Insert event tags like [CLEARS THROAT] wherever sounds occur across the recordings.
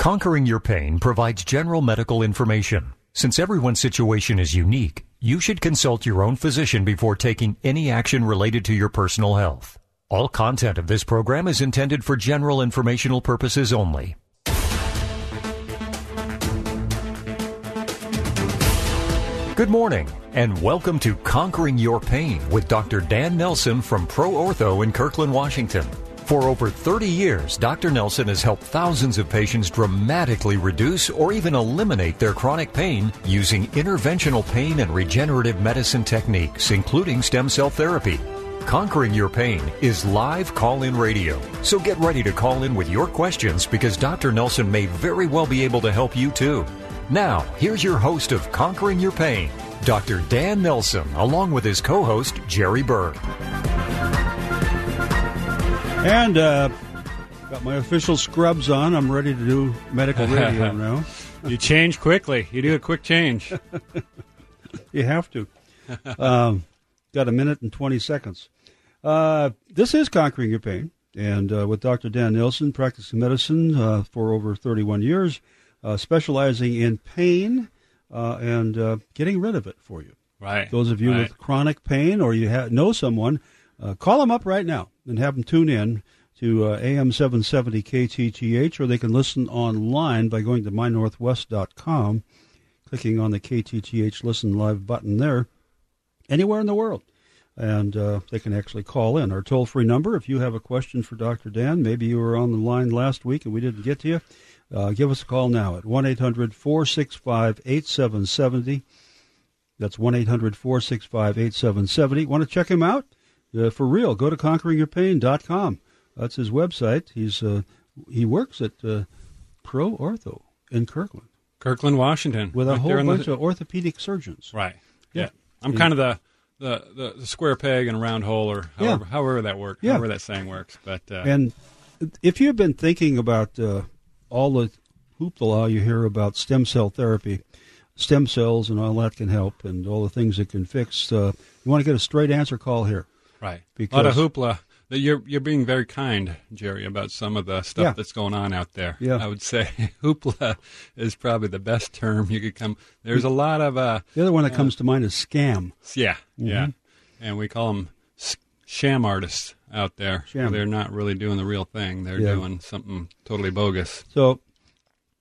Conquering Your Pain provides general medical information. Since everyone's situation is unique, you should consult your own physician before taking any action related to your personal health. All content of this program is intended for general informational purposes only. Good morning, and welcome to Conquering Your Pain with Dr. Dan Nelson from Pro Ortho in Kirkland, Washington. For over 30 years, Dr. Nelson has helped thousands of patients dramatically reduce or even eliminate their chronic pain using interventional pain and regenerative medicine techniques, including stem cell therapy. Conquering Your Pain is live call in radio. So get ready to call in with your questions because Dr. Nelson may very well be able to help you too. Now, here's your host of Conquering Your Pain, Dr. Dan Nelson, along with his co host, Jerry Berg. And uh, got my official scrubs on. I'm ready to do medical radio [LAUGHS] now. you change quickly. You do a quick change. [LAUGHS] you have to. Um, got a minute and 20 seconds. Uh, this is Conquering Your Pain. And uh, with Dr. Dan Nelson, practicing medicine uh, for over 31 years uh, specializing in pain uh, and uh, getting rid of it for you. Right. Those of you right. with chronic pain or you ha- know someone, uh, call them up right now and have them tune in to uh, AM 770 KTTH, or they can listen online by going to mynorthwest.com, clicking on the KTTH Listen Live button there, anywhere in the world. And uh, they can actually call in. Our toll free number, if you have a question for Dr. Dan, maybe you were on the line last week and we didn't get to you, uh, give us a call now at 1 800 465 8770. That's 1 800 465 8770. Want to check him out? Uh, for real, go to conqueringyourpain.com. That's his website. He's uh, He works at uh, Pro Ortho in Kirkland. Kirkland, Washington. With a right whole bunch the... of orthopedic surgeons. Right. Yeah. yeah. I'm kind of the, the, the, square peg and a round hole, or however, yeah. however that works, yeah. however that saying works. But uh, And if you've been thinking about uh, all the hoopla you hear about stem cell therapy, stem cells and all that can help, and all the things it can fix. Uh, you want to get a straight answer? Call here. Right. Because, a lot of hoopla. You're you're being very kind, Jerry, about some of the stuff yeah. that's going on out there. Yeah. I would say [LAUGHS] hoopla is probably the best term you could come. There's a lot of uh, the other one that uh, comes to mind is scam. Yeah, Mm-hmm. yeah, and we call them sham artists out there. Sham. They're not really doing the real thing. They're Yeah. doing something totally bogus. So,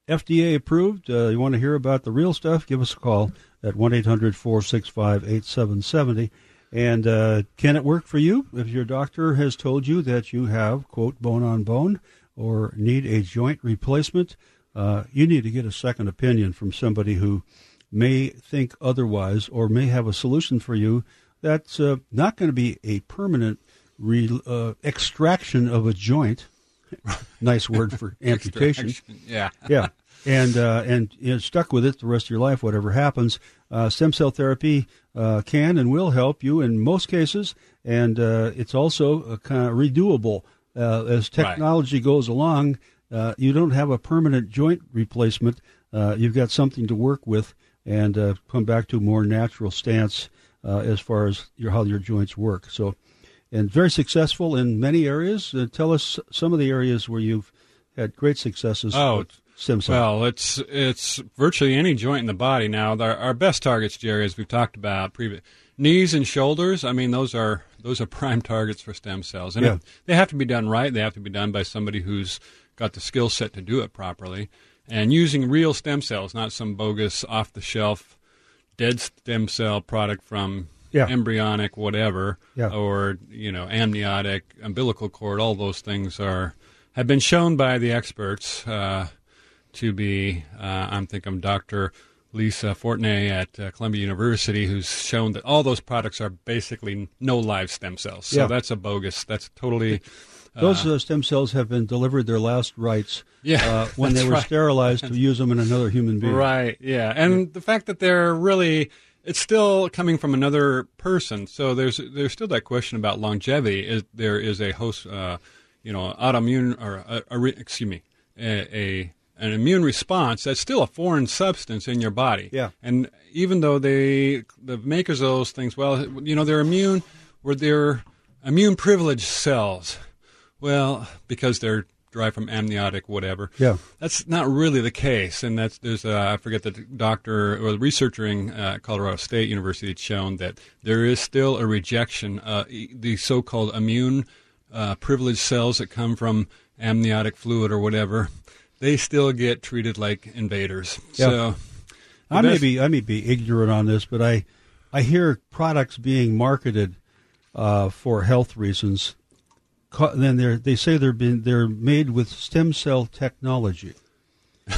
FDA approved. Uh, you want to hear about the real stuff? Give us a call at 1 800 465 8770. And uh, can it work for you if your doctor has told you that you have, quote, bone on bone or need a joint replacement? Uh, you need to get a second opinion from somebody who may think otherwise or may have a solution for you that's uh, not going to be a permanent re- uh, extraction of a joint. [LAUGHS] nice word for [LAUGHS] amputation. Yeah. yeah, and uh, and you know, stuck with it the rest of your life, whatever happens. Uh, stem cell therapy uh, can and will help you in most cases, and uh, it's also uh, kind of redoable uh, as technology goes along. Uh, you don't have a permanent joint replacement. Uh, you've got something to work with, and uh, come back to a more natural stance uh, as far as your, how your joints work. So, and very successful in many areas. Uh, tell us some of the areas where you've had great successes. Oh, stem cell. Well, it's it's virtually any joint in the body now. Our, our best targets, Jerry, as we've talked about previous, knees and shoulders. I mean, those are those are [LAUGHS] prime targets for stem cells, and Yeah. if- they have to be done right. They have to be done by somebody who's got the skill set to do it properly, and using real stem cells, not some bogus off the shelf dead stem cell product from Yeah. embryonic whatever Yeah. or you know amniotic umbilical cord all those things are have been shown by the experts uh, to be uh, i'm thinking dr lisa fortney at uh, columbia university who's shown that all those products are basically no live stem cells so Yeah. that's a bogus that's totally Those uh, stem cells have been delivered their last rites Yeah, uh, [LAUGHS] when they were right. sterilized to use them in another human being. Right. Yeah, and the fact that they're really it's still coming from another person, so there's there's still that question about longevity. Is there is a host, uh, you know, autoimmune or excuse me, a, a an immune response that's still a foreign substance in your body. Yeah. And even though they the makers of those things, well, you know, they're immune, were they're immune privileged cells. Well, because they're derived from amniotic whatever. Yeah. That's not really the case, and that's there's a, I forget the doctor or the researcher in uh, Colorado State University had shown that there is still a rejection. Uh, the so-called immune uh, privileged cells that come from amniotic fluid or whatever, they still get treated like invaders. Yeah. So I may be I may be ignorant on this, but I I hear products being marketed uh, for health reasons. Co- Then they they say they're been they're made with stem cell technology. [LAUGHS]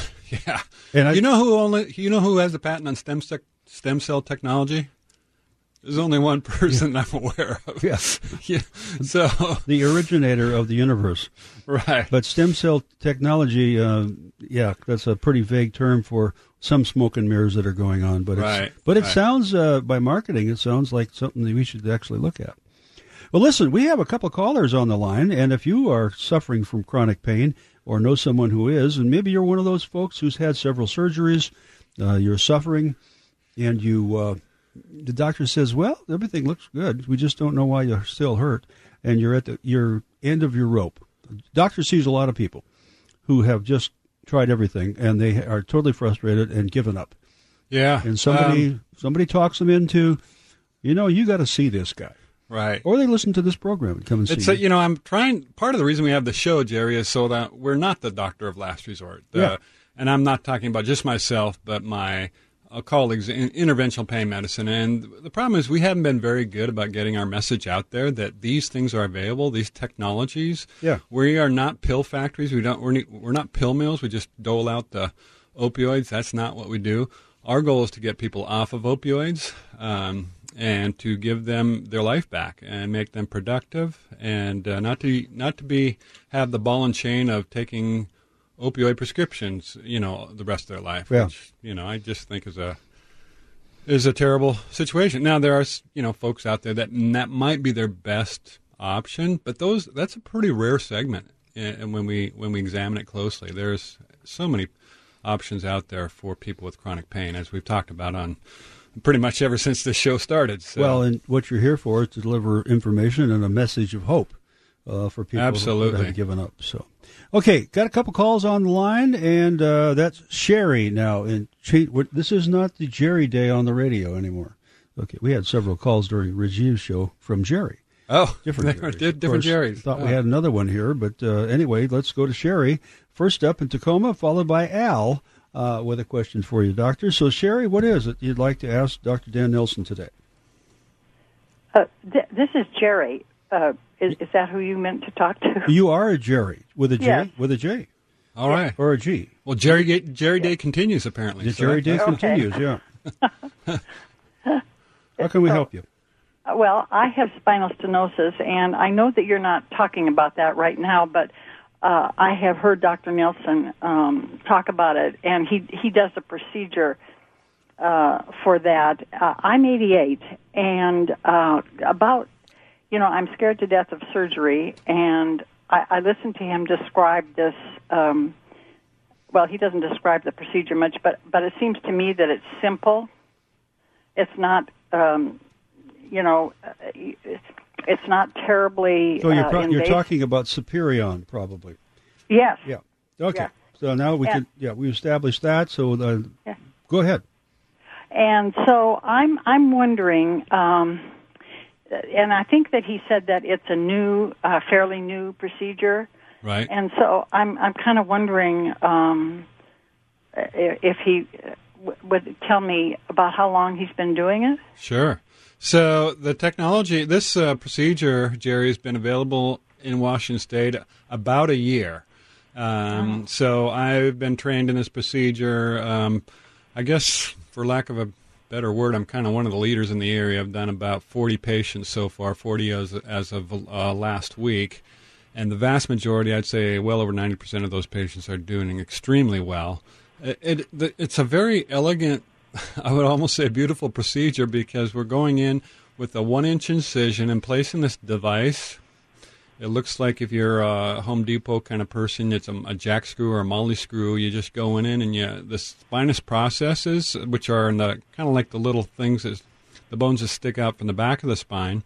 yeah. And I- you know who only you know who has the patent on stem stem cell technology? There's only one person I'm aware of. Yeah. [LAUGHS] yeah. So [LAUGHS] The originator of the universe. right. But stem cell technology, uh, yeah, that's a pretty vague term for some smoke and mirrors that are going on. But it's, Right, but it right. sounds uh, by marketing, it sounds like something that we should actually look at. Well, listen, we have a couple callers on the line, and if you are suffering from chronic pain or know someone who is, and maybe you're one of those folks who's had several surgeries, uh, you're suffering, and you uh, the doctor says, "Well, everything looks good. We just don't know why you're still hurt, and you're at the your end of your rope." The doctor sees a lot of people who have just tried everything, and they are totally frustrated and given up. yeah. And somebody Um, somebody talks them into, you know, you got to see this guy, right. or they listen to this program and come and see. A, you. know I'm trying. Part of the reason we have the show, Jerry, is so that we're not the doctor of last resort. The- Yeah. And I'm not talking about just myself, but my colleagues in interventional pain medicine. And the problem is we haven't been very good about getting our message out there that these things are available. These technologies. Yeah. We are not pill factories. We don't. We're, ne- we're not pill mills. We just dole out the opioids. That's not what we do. Our goal is to get people off of opioids. Um, and to give them their life back and make them productive, and uh, not to not to be have the ball and chain of taking opioid prescriptions, you know, the rest of their life. Yeah. Which you know, I just think is a is a terrible situation. Now there are you know folks out there that that might be their best option, but those that's a pretty rare segment. And when we when we examine it closely, there's so many options out there for people with chronic pain, as we've talked about on pretty much ever since this show started. So. well, and what you're here for is to deliver information and a message of hope uh, for people who Absolutely. have given up. So, okay, got a couple calls on the line, and uh, that's Sherry now. And she, this is not the Jerry Day on the radio anymore. Okay, we had several calls during Regina's show from Jerry. oh, [LAUGHS] Different they were Jerrys. di- different course, Jerry's. Thought we Oh. had another one here, but uh, anyway, let's go to Sherry. First up in Tacoma, followed by Al uh, with a question for you, Doctor. So, Sherry, what is it you'd like to ask Dr. Dan Nelson today? Uh, th- this is Jerry. Is, is that who you meant to talk to? [LAUGHS] You are a Jerry with a J, Yes. with a J, All right. or a G. Well, Jerry Jerry Day continues apparently. The so Jerry that- Day continues. Yeah. [LAUGHS] [LAUGHS] How can we help you? Uh, Well, I have spinal stenosis, and I know that you're not talking about that right now, but uh, I have heard Dr. Nelson um, talk about it, and he he does a procedure uh, for that. Uh, I'm 88, and uh, about you know I'm scared to death of surgery, and I, I listened to him describe this. Um, well, he doesn't describe the procedure much, but but it seems to me that it's simple. It's not. Um, you know, uh, it's not terribly So you're, uh, you're talking about Superion, probably. Yes. Yeah. Okay. Yeah. So now we Yeah. can. Yeah, we established that. So uh, Yeah. go ahead. And so I'm I'm wondering, um, and I think that he said that it's a new, uh, fairly new procedure, Right. and so I'm I'm kind of wondering um, if he would tell me about how long he's been doing it. Sure. So the technology, this uh, procedure, Jerry, has been available in Washington State about a year. Um, So I've been trained in this procedure. Um, I guess, for lack of a better word, I'm kind of one of the leaders in the area. I've done about 40 patients so far, 40 as, as of uh, last week. And the vast majority, I'd say well over 90% of those patients are doing extremely well. It, it, it's a very elegant, [LAUGHS] I would almost say beautiful procedure because we're going in with a one inch incision and placing this device. It looks like if you're a Home Depot kind of person, it's a, a jack screw or a molly screw. You just go in and you the spinous processes, which are in the kind of like the little things that the bones that stick out from the back of the spine.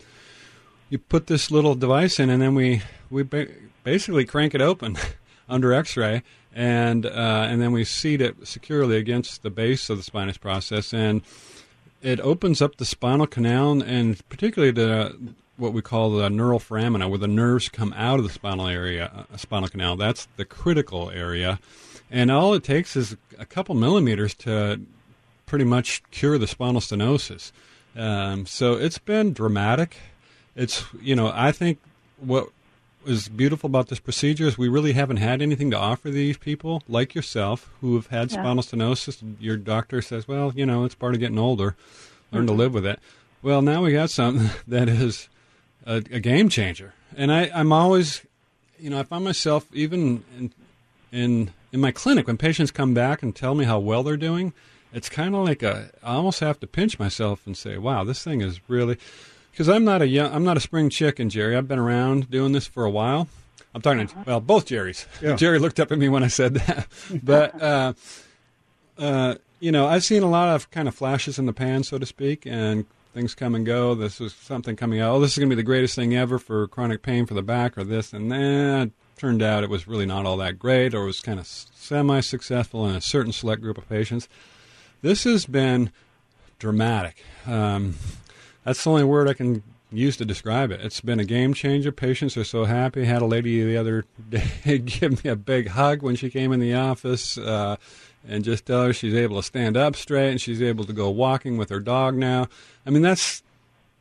You put this little device in, and then we we ba- basically crank it open. [LAUGHS] under X-ray, and uh, and then we seat it securely against the base of the spinous process, and it opens up the spinal canal and particularly the what we call the neural foramina, where the nerves come out of the spinal area, uh, spinal canal. That's the critical area, and all it takes is a couple millimeters to pretty much cure the spinal stenosis. Um, so it's been dramatic. It's you know I think what is beautiful about this procedure is we really haven't had anything to offer these people like yourself who have had yeah. spinal stenosis. Your doctor says, well, you know, it's part of getting older. Learn mm-hmm. to live with it. Well, now we got something [LAUGHS] that is a, a game changer. And I, I'm always, you know, I find myself even in, in in my clinic when patients come back and tell me how well they're doing. It's kind of like a. I almost have to pinch myself and say, "Wow, this thing is really." Because I'm not a young, I'm not a spring chicken, Jerry. I've been around doing this for a while. I'm talking to well, both Jerrys. Yeah. [LAUGHS] Jerry looked up at me when I said that, [LAUGHS] but uh, uh, you know, I've seen a lot of kind of flashes in the pan, so to speak, and things come and go. This is something coming out. Oh, this is going to be the greatest thing ever for chronic pain for the back, or this, and that. turned out it was really not all that great, or was kind of semi-successful in a certain select group of patients. This has been dramatic. Um, that's the only word I can use to describe it. It's been a game changer. Patients are so happy. Had a lady the other [LAUGHS] day give me a big hug when she came in the office. Uh, and just tell her she's able to stand up straight and she's able to go walking with her dog now. I mean, that's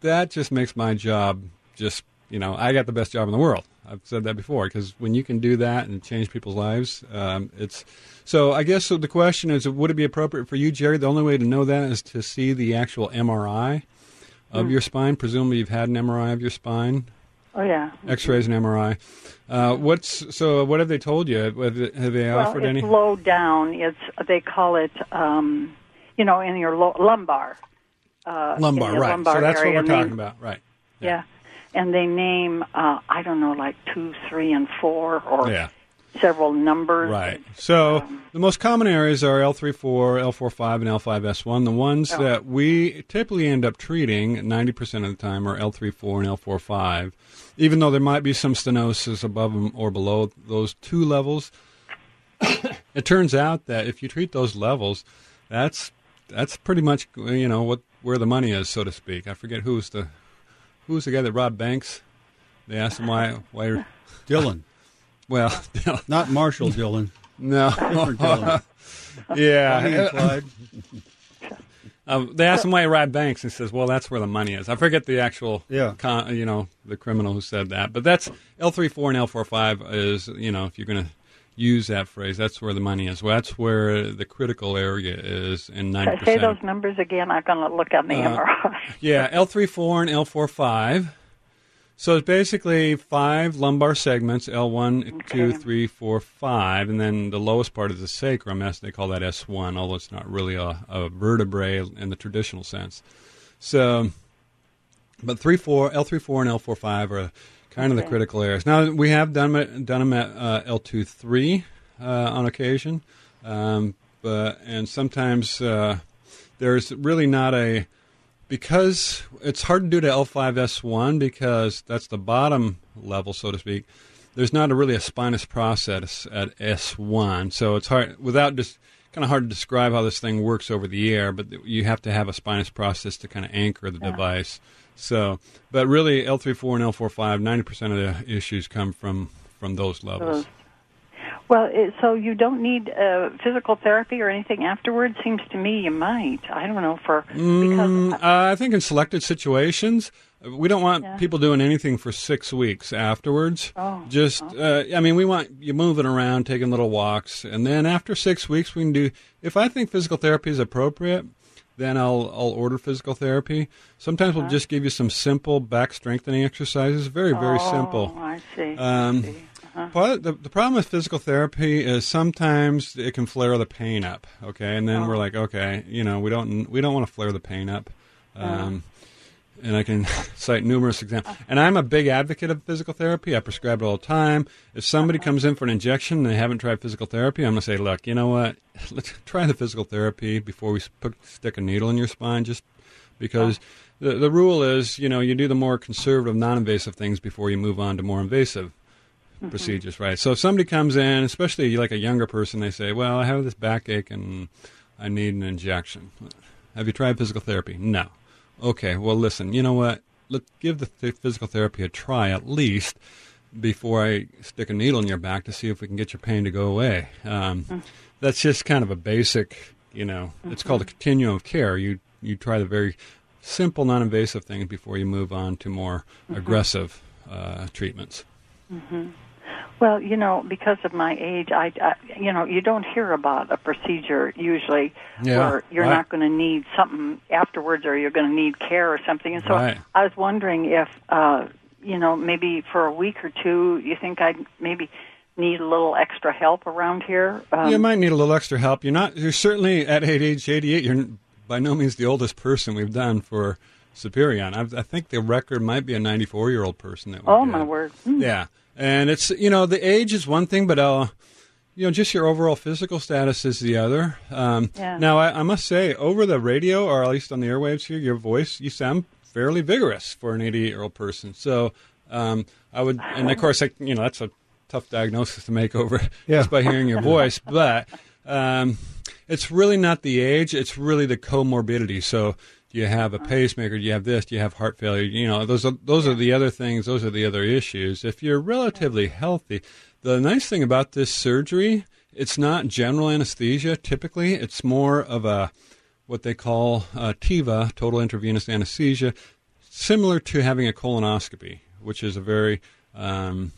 that just makes my job just you know I got the best job in the world. I've said that before because when you can do that and change people's lives, um, it's so. I guess so the question is, would it be appropriate for you, Jerry? The only way to know that is to see the actual MRI of mm. your spine. Presumably, you've had an MRI of your spine. Oh yeah. X-rays and MRI. Uh, what's so? What have they told you? Have they offered well, it's any? low down. It's they call it, um, you know, in your lo- lumbar. Uh, lumbar, right? Lumbar so that's what we're talking about, right? Yeah. yeah. And they name, uh, I don't know, like two, three, and four, or yeah several numbers. Right. So um, the most common areas are L34, L45, and L5S1. The ones oh. that we typically end up treating 90% of the time are L34 and L45, even though there might be some stenosis above them or below those two levels. [COUGHS] it turns out that if you treat those levels, that's that's pretty much you know what where the money is, so to speak. I forget who's the who's the guy that robbed banks. They asked him why why Dylan. Well, [LAUGHS] not Marshall Dillon. No. [LAUGHS] yeah. Uh, [LAUGHS] they asked him why he robbed banks, and he says, "Well, that's where the money is." I forget the actual, yeah. Con, you know, the criminal who said that, but that's L three four and L four five is, you know, if you're going to use that phrase, that's where the money is. Well, that's where the critical area is in ninety percent. Say those numbers again. I'm going to look on the uh, MRI. yeah, L three four and L four five so it's basically five lumbar segments L1, okay. 2, 3, 4, 5, and then the lowest part is the sacrum. S, they call that S1, although it's not really a, a vertebrae in the traditional sense. So, but 3, 4, L3, 4, and L4, 5 are kind of the critical areas. Now, we have done, done them at uh, L2, 3 uh, on occasion, um, but, and sometimes uh, there's really not a because it's hard to do to L5S1 because that's the bottom level, so to speak. There's not a really a spinous process at S1, so it's hard without just kind of hard to describe how this thing works over the air. But you have to have a spinous process to kind of anchor the yeah. device. So, but really, L34 and L45, 90% of the issues come from from those levels. Uh-huh. Well, it, so you don't need uh, physical therapy or anything afterwards. Seems to me you might. I don't know for because mm, uh, I think in selected situations we don't want yeah. people doing anything for six weeks afterwards. Oh, Just, oh. Uh, I mean, we want you moving around, taking little walks, and then after six weeks we can do. If I think physical therapy is appropriate, then I'll I'll order physical therapy. Sometimes uh-huh. we'll just give you some simple back strengthening exercises. Very very oh, simple. I see. Um, I see. Uh-huh. Well, the, the problem with physical therapy is sometimes it can flare the pain up. Okay, and then oh. we're like, okay, you know, we don't we don't want to flare the pain up. Uh-huh. Um, and I can [LAUGHS] cite numerous examples. And I'm a big advocate of physical therapy. I prescribe it all the time. If somebody uh-huh. comes in for an injection and they haven't tried physical therapy, I'm going to say, look, you know what? [LAUGHS] Let's try the physical therapy before we put, stick a needle in your spine, just because the, the rule is, you know, you do the more conservative, non invasive things before you move on to more invasive Mm-hmm. procedures, right? So if somebody comes in, especially like a younger person, they say, "Well, I have this backache and I need an injection." Have you tried physical therapy? No. Okay. Well, listen. You know what? Let's give the th- physical therapy a try at least before I stick a needle in your back to see if we can get your pain to go away. Um, mm-hmm. That's just kind of a basic, you know, it's called a mm-hmm. continuum of care. You you try the very simple, non-invasive things before you move on to more aggressive uh, treatments. Well, you know, because of my age, I, I you know, you don't hear about a procedure usually Yeah, where you're right. not going to need something afterwards, or you're going to need care or something. And so Right. I was wondering if, uh, you know, maybe for a week or two, you think I'd maybe need a little extra help around here. Um, you might need a little extra help. You're not. You're certainly at age 88. You're by no means the oldest person we've done for Superion. I, I think the record might be a 94 year old person that. We oh did. my word! Mm. Yeah, and it's you know the age is one thing, but uh, you know just your overall physical status is the other. Um, Yeah. Now I, I must say, over the radio or at least on the airwaves here, your voice you sound fairly vigorous for an 88 year old person. So um, I would, and of course, I, you know that's a tough diagnosis to make over [LAUGHS] Yeah. just by hearing your [LAUGHS] voice, but. Um, it's really not the age; it's really the comorbidity. So, do you have a pacemaker? Do you have this? Do you have heart failure? You know, those are those are the other things. Those are the other issues. If you're relatively healthy, the nice thing about this surgery, it's not general anesthesia. Typically, it's more of a what they call uh, TIVA, total intravenous anesthesia, similar to having a colonoscopy, which is a very um,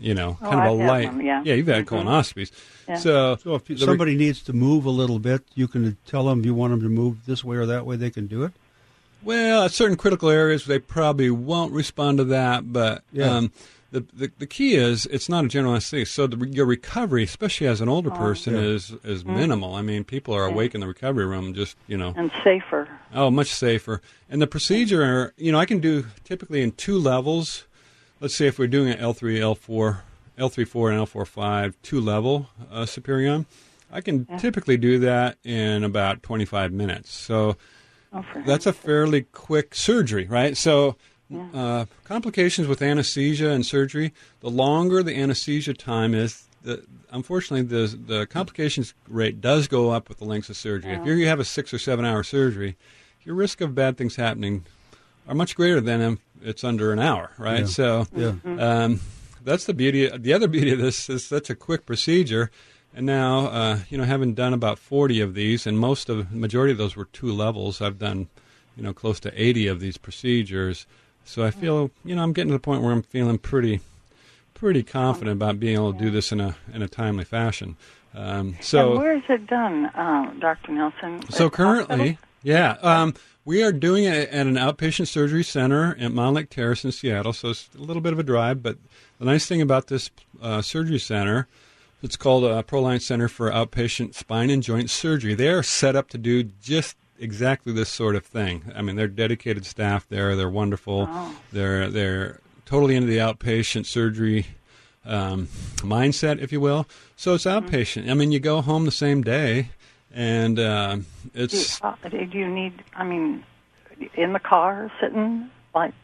you know, Oh, kind of I've a had light. them, yeah. you've had Mhm. colonoscopies. Yeah. So, So if the re- somebody needs to move a little bit, you can tell them you want them to move this way or that way. They can do it. Well, at certain critical areas, they probably won't respond to that. But Yeah. um, the, the the key is it's not a general anesthesia. So the, your recovery, especially as an older person, Yeah. is is minimal. I mean, people are awake in the recovery room, just you know, and safer. oh, much safer. And the procedure, you know, I can do typically in two levels. Let's say if we're doing an L three, L four, L three four, and L four five two level uh, Superion, I can typically do that in about twenty five minutes. So Oh, that's a fairly quick surgery, right? So, uh, complications with anesthesia and surgery, the longer the anesthesia time is, the, unfortunately, the the complications rate does go up with the length of surgery. If you have a six or seven hour surgery, your risk of bad things happening are much greater than if it's under an hour, right? Yeah. So, Yeah. um, that's the beauty. The other beauty of this is such a quick procedure. And now, uh, you know, having done about 40 of these, and most of the majority of those were two levels, I've done, you know, close to 80 of these procedures. So I feel, you know, I'm getting to the point where I'm feeling pretty, pretty confident about being able to do this in a in a timely fashion. Um, so and where is it done, um, Dr. Nelson? so currently, hospital? Yeah, um, we are doing it at an outpatient surgery center at Mountlake Terrace in Seattle. So it's a little bit of a drive, but the nice thing about this uh, surgery center, it's called a Proline Center for Outpatient Spine and Joint Surgery. They are set up to do just exactly this sort of thing. I mean, they're dedicated staff there. They're wonderful. Oh. They're they're totally into the outpatient surgery um, mindset, if you will. So it's Mm-hmm. outpatient. I mean, you go home the same day, and uh, Do, it's uh, do you need? I mean, in the car, sitting like,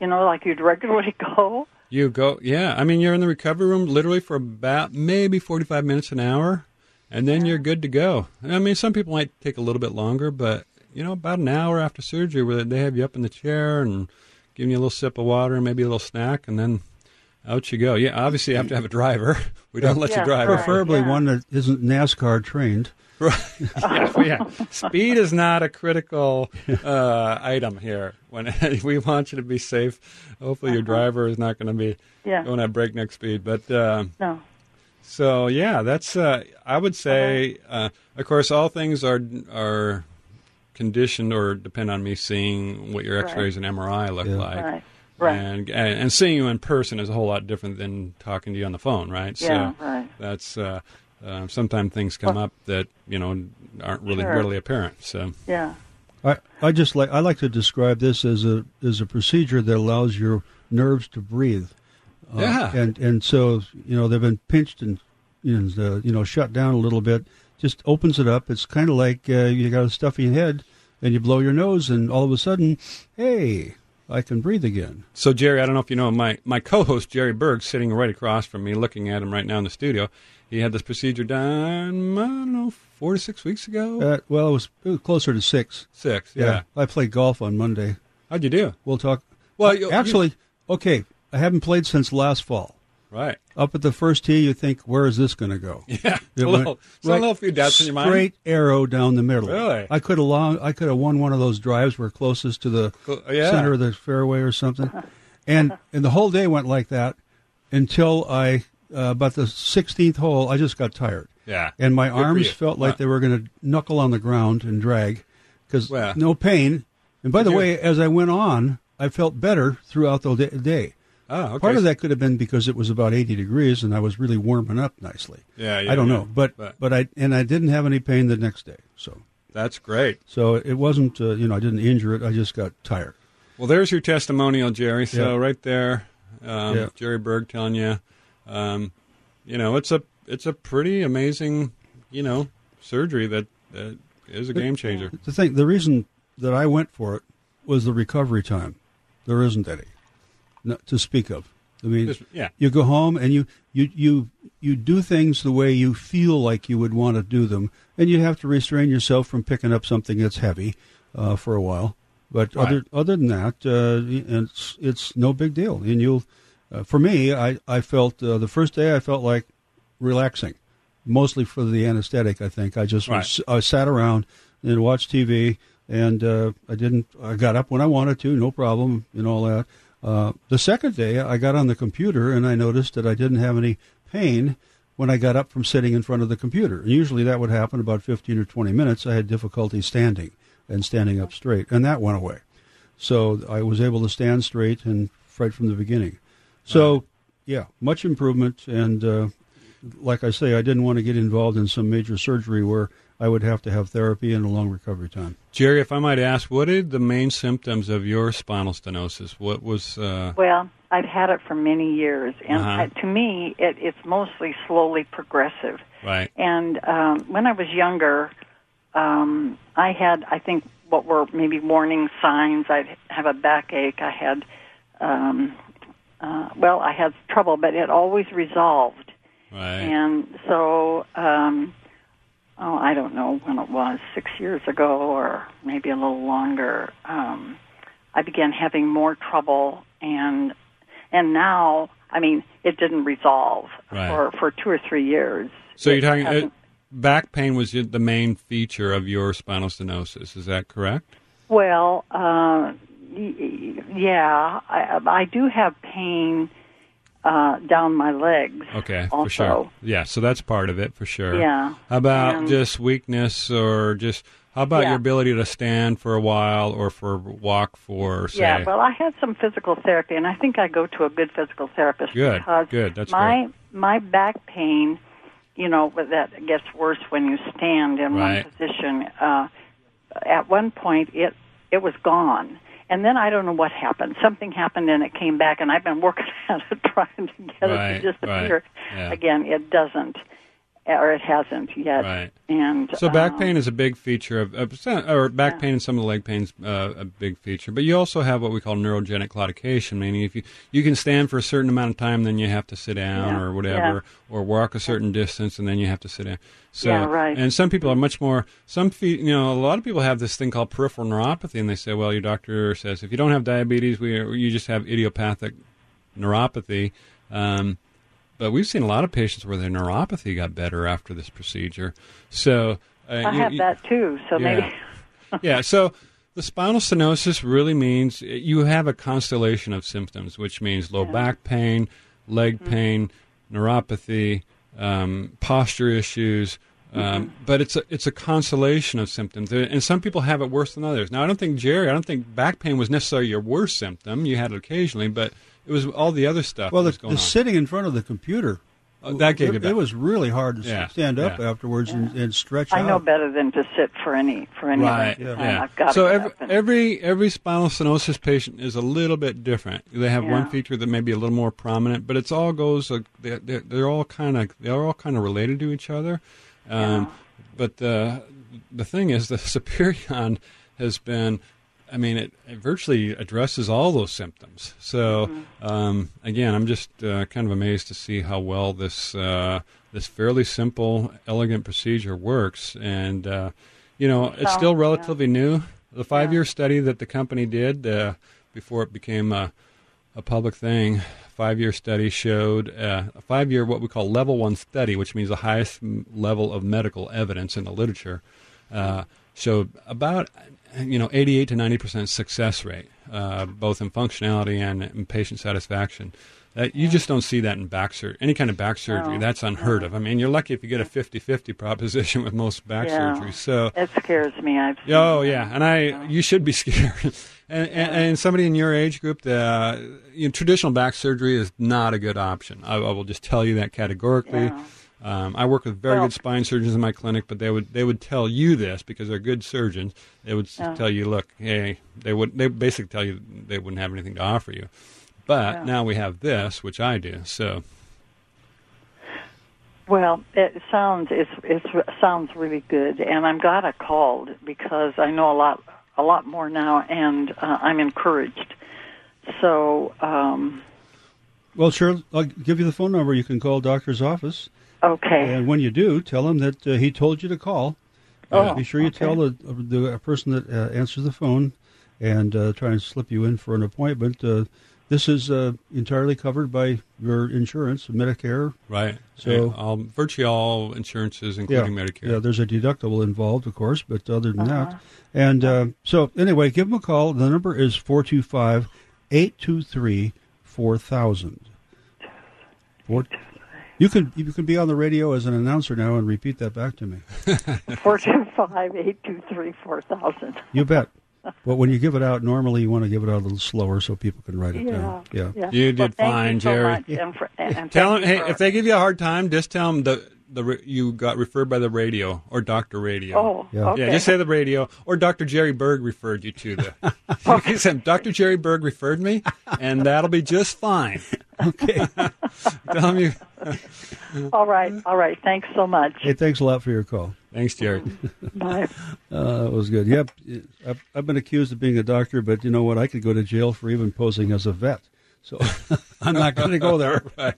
you know, like you'd regularly [LAUGHS] go. you go. Yeah, I mean, you're in the recovery room literally for about maybe 45 minutes an hour, and then you're good to go. I mean, some people might take a little bit longer, but you know, about an hour after surgery, where they have you up in the chair and giving you a little sip of water and maybe a little snack, and then out you go. Yeah, obviously you have to have a driver. [LAUGHS] We don't let Yeah, you drive. Preferably yeah. one that isn't NASCAR trained. [LAUGHS] Right. yeah, yeah. Speed is not a critical uh, item here. When [LAUGHS] we want you to be safe, hopefully your driver is not going to be Yeah. going at breakneck speed. But uh, No. so yeah, that's. Uh, I would say, uh, of course, all things are are conditioned or depend on me seeing what your X-rays and MRI look Yeah. like. Right. Right. And, and and seeing you in person is a whole lot different than talking to you on the phone, right? yeah. So right. that's uh, uh, sometimes things come up that you know aren't really Sure. readily apparent. So Yeah. I, I just like I like to describe this as a as a procedure that allows your nerves to breathe. Uh, Yeah. And and so you know they've been pinched and and uh, you know shut down a little bit. Just opens it up. It's kind of like uh, you got a stuffy head and you blow your nose and all of a sudden, hey, I can breathe again. So, Jerry, I don't know if you know my, my co host, Jerry Berg, sitting right across from me, looking at him right now in the studio. He had this procedure done, I don't know, four to six weeks ago? Uh, well, it was, it was closer to six. Six, yeah. I played golf on Monday. How'd you do? We'll talk. Well, you- actually, okay, I haven't played since last fall. Right. Up at the first tee, you think, where is this going to go? Yeah. It [LAUGHS] a went little, so a little few doubts in your mind. Straight arrow down the middle. Really? I could have long, I could have won one of those drives where closest to the Cool. Yeah. center of the fairway or something, and and the whole day went like that until I uh, about the 16th hole. I just got tired, Yeah. and my Good arms felt like Uh, they were going to knuckle on the ground and drag because Well. no pain. And by the you- way, as I went on, I felt better throughout the day. Oh, okay. Part of that could have been because it was about 80 degrees and I was really warming up nicely. Yeah, yeah, I don't yeah. know, but, But- but I and I didn't have any pain the next day. So That's great. so it wasn't uh, you know I didn't injure it. I just got tired. Well, there's your testimonial, Jerry. So Yeah. right there, um, Yeah. Jerry Berg telling you, um, you know, it's a it's a pretty amazing, you know, surgery that, that is a game changer. The thing, the reason that I went for it was the recovery time. There isn't any to speak of. I mean, Just- yeah. you go home and you, you you you do things the way you feel like you would want to do them, and you have to restrain yourself from picking up something that's heavy uh, for a while. But Right. other other than that, uh, it's it's no big deal. And you'll, uh, for me, I I felt uh, the first day I felt like relaxing, mostly for the anesthetic. I think I just was, I sat around and watched TV, and uh, I didn't. I got up when I wanted to, no problem, and all that. Uh, the second day, I got on the computer and I noticed that I didn't have any pain when I got up from sitting in front of the computer. And usually that would happen about 15 or 20 minutes. I had difficulty standing and standing up straight, and that went away. So I was able to stand straight and right from the beginning. So, yeah, much improvement. And uh, like I say, I didn't want to get involved in some major surgery where I would have to have therapy and a long recovery time. Jerry, if I might ask, what are the main symptoms of your spinal stenosis? What was uh, Well, I've had it for many years, and Uh-huh. I, to me, it, it's mostly slowly progressive. right? And um, when I was younger, um, I had, I think, what were maybe warning signs. I'd have a backache. I had, um, uh, well, I had trouble, but it always resolved. Right. And so, um, oh, I don't know when it was, six years ago or maybe a little longer. Um, I began having more trouble, and and now, I mean, it didn't resolve Right. for for two or three years. So It you're talking uh, hasn't- back pain was the main feature of your spinal stenosis. Is that correct? Well, uh, yeah, I, I do have pain uh, down my legs. Okay, also. for sure. Yeah, so that's part of it for sure. Yeah. How about And- just weakness or just how about Yeah. your ability to stand for a while or for walk for say Yeah, well, I had some physical therapy, and I think I go to a good physical therapist Good, because good, that's my my back pain, you know, that gets worse when you stand in Right. one position. Uh, at one point, it it was gone, and then I don't know what happened. Something happened, and it came back, and I've been working [LAUGHS] at it trying to get Right, it to disappear. right, yeah. Again, it doesn't, or it hasn't yet. Right. And So back um, pain is a big feature of, of or back pain and some of the leg pain's uh, a big feature. But you also have what we call neurogenic claudication, meaning if you you can stand for a certain amount of time, then you have to sit down Yeah, or whatever, or walk a certain distance, and then you have to sit down. So, Yeah, right. and some people are much more. Some fe- you know, a lot of people have this thing called peripheral neuropathy, and they say, well, your doctor says if you don't have diabetes, we you just have idiopathic neuropathy. Um, but we've seen a lot of patients where their neuropathy got better after this procedure. So uh, I you- have that too. So maybe. [LAUGHS] yeah. So the spinal stenosis really means you have a constellation of symptoms, which means low back pain, leg Mm-hmm. pain, neuropathy, um, posture issues. Um, Mm-hmm. But it's a it's a constellation of symptoms, and some people have it worse than others. Now, I don't think Jerry, I don't think back pain was necessarily your worst symptom. You had it occasionally, but it was all the other stuff Well, that the, was going the on. sitting in front of the computer, Uh, that gave it, you it was really hard to Yeah, stand up yeah. afterwards and, and stretch I out. know better than to sit for any for any right. length time. Yeah. I've got so every, and- every every spinal stenosis patient is a little bit different. They have one feature that may be a little more prominent, but it's all goes. Uh, they're, they're, they're all kind of they're all kind of related to each other. Um, But the the thing is, the [LAUGHS] Superion [LAUGHS] has been I mean, it, it virtually addresses all those symptoms. So, Mm-hmm. um, again, I'm just uh, kind of amazed to see how well this uh, this fairly simple, elegant procedure works. And uh, you know, it's still yeah. relatively new. The five year study that the company did uh, before it became a, a public thing, five year study showed uh, a five year what we call level one study, which means the highest m- level of medical evidence in the literature, uh, showed about you know 88 to 90 percent success rate, uh, both in functionality and in patient satisfaction. Uh, you just don't see that in back surgery. Any kind of back surgery, No, that's unheard of. I mean, you're lucky if you get a 50-50 proposition with most back Yeah. surgeries. So It scares me. I've Oh yeah, and I you should be [LAUGHS] scared. and, and, and somebody in your age group, the you know, traditional back surgery is not a good option. I, I will just tell you that categorically. Yeah. Um, I work with very Well- good spine surgeons in my clinic, but they would they would tell you this because they're good surgeons. They would s Yeah. tell you, look, hey, they would they basically tell you they wouldn't have anything to offer you. But Yeah. now we have this, which I do. So Well, it sounds it's it's it sounds really good, and I'm glad I called because I know a lot a lot more now, and uh, I'm encouraged. So, um, Well, sure. I'll give you the phone number. You can call doctor's office, okay, and when you do, tell him that uh, he told you to call. Uh, Oh, be sure you okay. tell the the person that uh, answers the phone, and uh, try and slip you in for an appointment. Uh, this is uh, entirely covered by your insurance, Medicare. right, So- all, virtually all insurances, including Medicare. Yeah, there's a deductible involved, of course, but other than Uh-huh. that. And uh, so, anyway, give them a call. The number is 425 823 4000. You can you can be on the radio as an announcer now and repeat that back to me. [LAUGHS] four two five eight two three four thousand. You bet. But when you give it out, normally you want to give it out a little slower so people can write it Yeah, down. Yeah. yeah. You did Well, thank fine, you so Jerry. much, and for, and, and Tell them, hey, for- if they give you a hard time, just tell them the the you got referred by the radio or Doctor Radio. Oh, Yeah. okay. Yeah, just say the radio or Dr. Jerry Berg referred you to the. [LAUGHS] [LAUGHS] He said, Dr. Jerry Berg referred me, and that'll be just fine. Okay. Tell him you. all right, all right. Thanks so much. hey, thanks a lot for your call. Thanks, Jerry. Bye. Uh, that was good. Yep. I've, I've been accused of being a doctor, but you know what? I could go to jail for even posing as a vet. So [LAUGHS] I'm not going to go there. [LAUGHS] Right.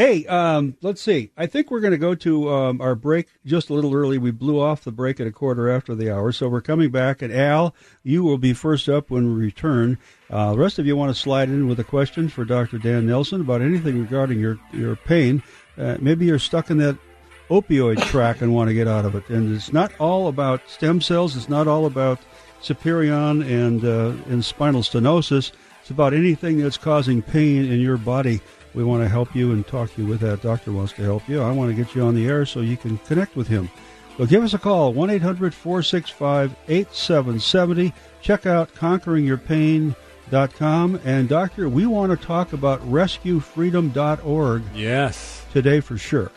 Hey, um, let's see. I think we're going to go to um, our break just a little early. We blew off the break at a quarter after the hour, so we're coming back. And Al, you will be first up when we return. Uh, the rest of you want to slide in with a question for Dr. Dan Nelson about anything regarding your your pain. Uh, maybe you're stuck in that opioid track and want to get out of it. And it's not all about stem cells. It's not all about Superion and uh, and spinal stenosis. It's about anything that's causing pain in your body. We want to help you and talk you with that. Doctor wants to help you. I want to get you on the air so you can connect with him. So give us a call, 1 800 465 8770. Check out conqueringyourpain.com. And, Doctor, we want to talk about rescuefreedom.org Yes. today for sure.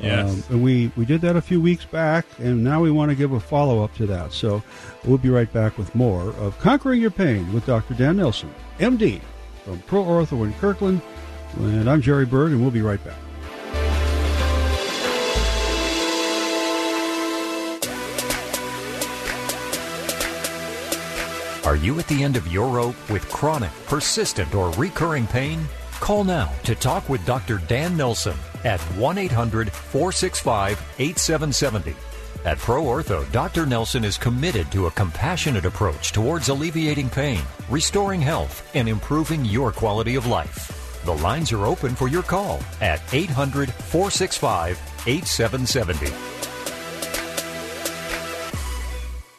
Yes. Um, and we, we did that a few weeks back, and now we want to give a follow up to that. So we'll be right back with more of Conquering Your Pain with Dr. Dan Nelson, MD, from Pro Ortho in Kirkland. And I'm Jerry Berg, and we'll be right back. Are you at the end of your rope with chronic, persistent, or recurring pain? Call now to talk with Dr. Dan Nelson at 1 800 465 8770. At Pro Ortho, Dr. Nelson is committed to a compassionate approach towards alleviating pain, restoring health, and improving your quality of life. The lines are open for your call at 800 465 8770.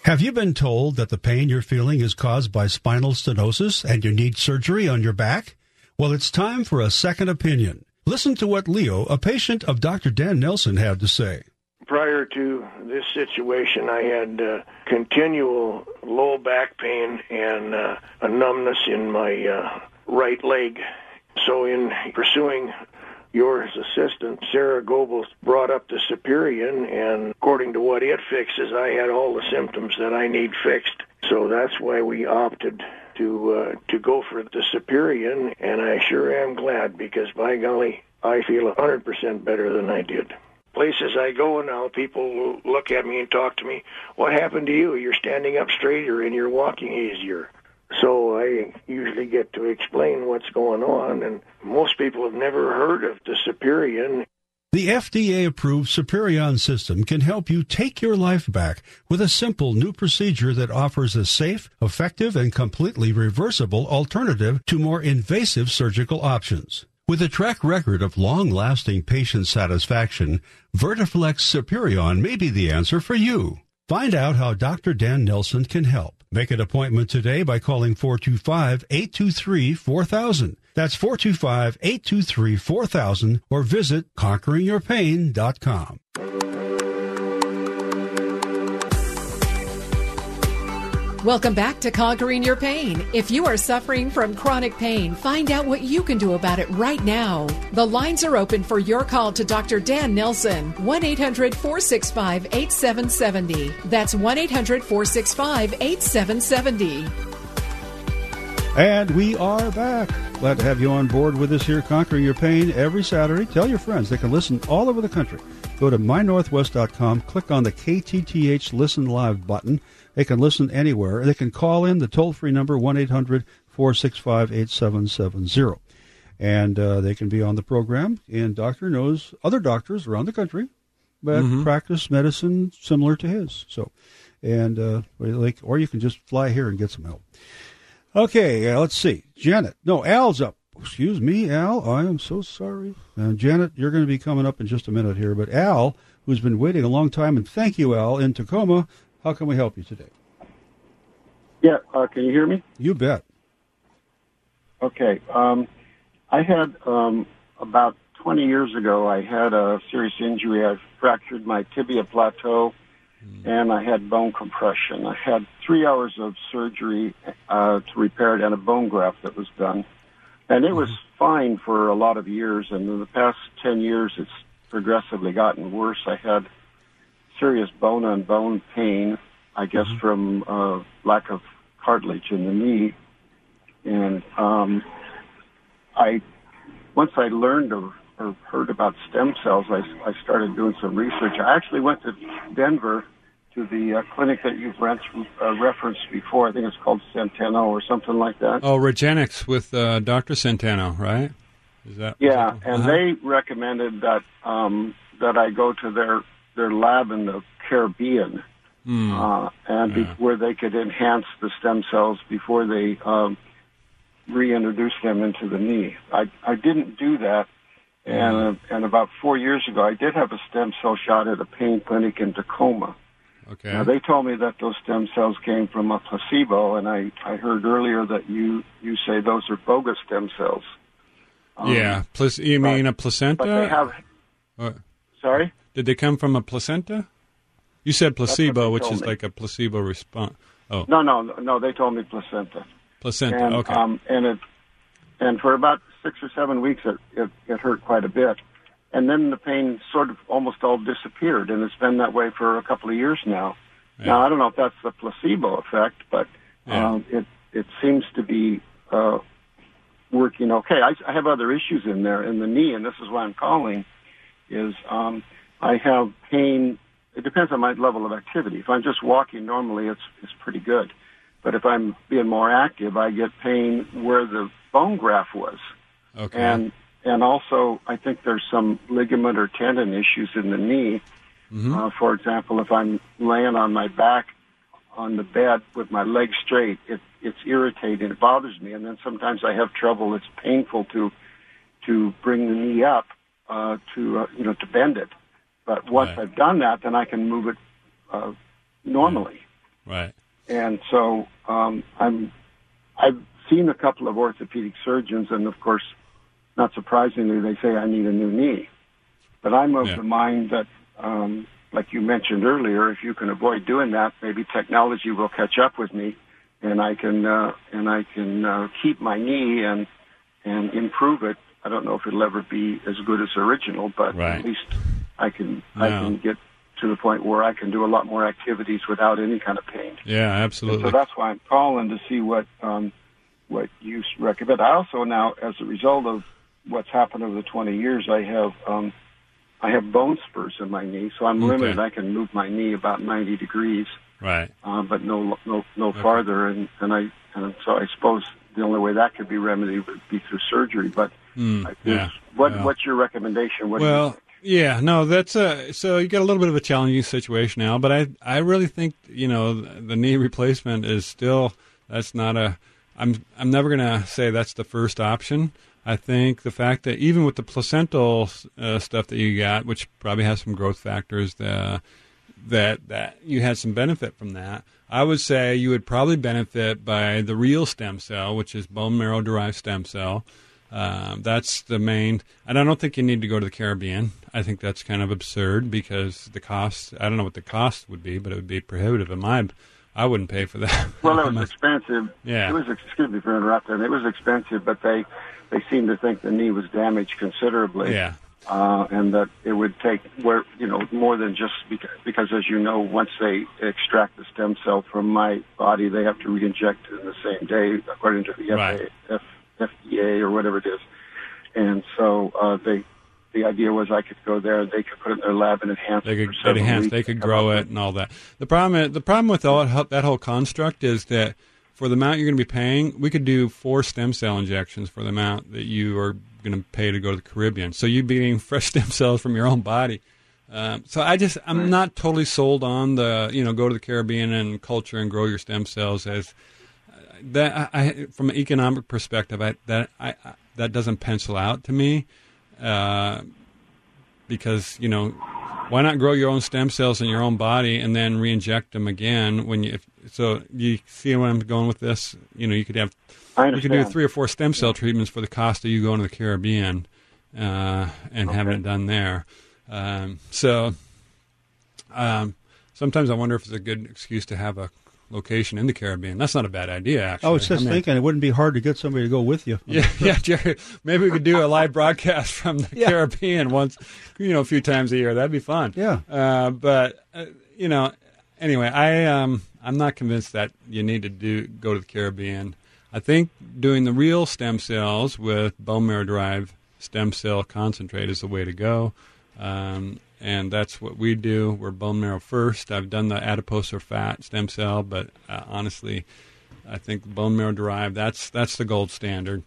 Have you been told that the pain you're feeling is caused by spinal stenosis and you need surgery on your back? Well, it's time for a second opinion. Listen to what Leo, a patient of Dr. Dan Nelson, had to say. prior to this situation, I had uh, continual low back pain and uh, a numbness in my uh, right leg. So, in pursuing your assistant, Sarah Goebbels, brought up the Superion, and according to what it fixes, I had all the symptoms that I need fixed. So that's why we opted to uh, to go for the Superion, and I sure am glad because by golly, I feel a hundred percent better than I did places I go now, people look at me and talk to me. What happened to you? You're standing up straighter and you're walking easier. So I usually get to explain what's going on, and most people have never heard of the Superion. The FDA approved Superion system can help you take your life back with a simple new procedure that offers a safe, effective, and completely reversible alternative to more invasive surgical options. With a track record of long lasting patient satisfaction, Vertiflex Superion may be the answer for you. Find out how Dr. Dan Nelson can help. Make an appointment today by calling 425 823 4000. That's 425 823 4000 or visit conqueringyourpain.com. Welcome back to Conquering Your Pain. If you are suffering from chronic pain, find out what you can do about it right now. The lines are open for your call to Dr. Dan Nelson. 1 800 465 8770. That's 1 800 465 8770. And we are back. Glad to have you on board with us here, Conquering Your Pain, every Saturday. Tell your friends. They can listen all over the country. Go to mynorthwest.com, click on the KTTH Listen Live button. They can listen anywhere. They can call in the toll free number 1 800 465 8770. And uh, they can be on the program. And Doctor knows other doctors around the country that Mhm. practice medicine similar to his. So, and uh, like, or you can just fly here and get some help. Okay, uh, let's see. Janet. No, Al's up. Excuse me, Al. I am so sorry. Uh, Janet, you're going to be coming up in just a minute here. But Al, who's been waiting a long time, and thank you, Al, in Tacoma. How can we help you today? Yeah, uh, can you hear me? You bet. Okay. Um, I had um, about 20 years ago, I had a serious injury. I fractured my tibia plateau and I had bone compression. I had three hours of surgery uh, to repair it and a bone graft that was done. And it was fine for a lot of years. And in the past 10 years, it's progressively gotten worse. I had serious bone on bone pain, I guess, from uh, lack of cartilage in the knee. And um, I, once I learned or, or heard about stem cells, I, I started doing some research. I actually went to Denver to the uh, clinic that you've rent, uh, referenced before. I think it's called Centeno or something like that. Oh, Regenexx with uh, Dr. Centeno, right? Is that? Yeah, and Uh-huh. they recommended that um, that I go to their their lab in the Caribbean, Hmm. uh, and be, Yeah. where they could enhance the stem cells before they um, reintroduce them into the knee. I I didn't do that, and uh, and about four years ago, I did have a stem cell shot at a pain clinic in Tacoma. Okay. Now they told me that those stem cells came from a placebo, and I I heard earlier that you you say those are bogus stem cells. Um, yeah. You mean a placenta? but they have. Or- Sorry. Did they come from a placenta? You said placebo, which is me. like a placebo response. Oh, No, no, no. They told me placenta. placenta. and okay. um, and it and for about six or seven weeks it, it it hurt quite a bit, and then the pain sort of almost all disappeared, and it's been that way for a couple of years now. Now I don't know if that's the placebo effect, but Yeah. um, it it seems to be uh, working okay. I, I have other issues in there in the knee, and this is why I'm calling. Is um, I have pain. It depends on my level of activity. If I'm just walking normally, it's it's pretty good. But if I'm being more active, I get pain where the bone graft was, okay. and and also I think there's some ligament or tendon issues in the knee. Mhm. Uh, for example, if I'm laying on my back on the bed with my legs straight, it it's irritating. It bothers me, and then sometimes I have trouble. It's painful to to bring the knee up uh, to uh, you know to bend it. But once Right. I've done that, then I can move it uh, normally. right. And so um, I'm I've seen a couple of orthopedic surgeons, and of course, not surprisingly, they say I need a new knee. But I'm of Yeah. the mind that, um, like you mentioned earlier, if you can avoid doing that, maybe technology will catch up with me, and I can uh, and I can uh, keep my knee and and improve it. I don't know if it'll ever be as good as original, but Right. at least I can I can get to the point where I can do a lot more activities without any kind of pain. Yeah, And absolutely. so that's why I'm calling to see what um, what you recommend. I also now, as a result of what's happened over the 20 years, I have um, I have bone spurs in my knee, so I'm Okay. limited. I can move my knee about 90 degrees, Right. uh, but no no no farther. And and I and so I suppose the only way that could be remedied would be through surgery. But Mm, yeah. what Well. what's your recommendation? What Well, yeah, no, that's a so you got a little bit of a challenging situation now, but I I really think you know the knee replacement is still that's not a I'm I'm never gonna say that's the first option. I think the fact that even with the placental uh, stuff that you got, which probably has some growth factors, the, that that you had some benefit from that. I would say you would probably benefit by the real stem cell, which is bone marrow derived stem cell. Um, that's the main. And I don't think you need to go to the Caribbean. I think that's kind of absurd because the cost. I don't know what the cost would be, but it would be prohibitive. And my, I wouldn't pay for that. [LAUGHS] Well, it was [LAUGHS] expensive. Yeah. It was excuse me for interrupting. It was expensive, but they they seemed to think the knee was damaged considerably. yeah. uh, and that it would take where you know more than just because, because as you know, once they extract the stem cell from my body, they have to re-inject it in the same day, according to the Right. FA, F, FDA or whatever it is. And so uh, they, the idea was I could go there, they could put it in their lab and enhance They could for enhance, they could grow it and all that. The problem, the problem with all that whole construct is that for the amount you're going to be paying, we could do four stem cell injections for the amount that you are going to pay to go to the Caribbean. So you'd be getting [LAUGHS] fresh stem cells from your own body. Um, so I just I'm not totally sold on the you know go to the Caribbean and culture and grow your stem cells as that. I, from an economic perspective, I, that I, I that doesn't pencil out to me. Uh, because you know why not grow your own stem cells in your own body and then re-inject them again when you if, so you see where I'm going with this you know you could have you could do three or four stem cell treatments for the cost of you going to the Caribbean uh, and having it done there um, so um, sometimes I wonder if it's a good excuse to have a location in the Caribbean that's not a bad idea actually I was just mean- thinking it wouldn't be hard to get somebody to go with you. yeah, [LAUGHS] yeah, Jerry. Maybe we could do a live [LAUGHS] broadcast from the Yeah. Caribbean once, you know, a few times a year. That'd be fun. Yeah. Uh, but uh, you know, anyway, I um, I'm not convinced that you need to do go to the Caribbean. I think doing the real stem cells with bone marrow derived stem cell concentrate is the way to go. Um, and that's what we do. We're bone marrow first. I've done the adipose or fat stem cell, but uh, honestly, I think bone marrow derived that's that's the gold standard,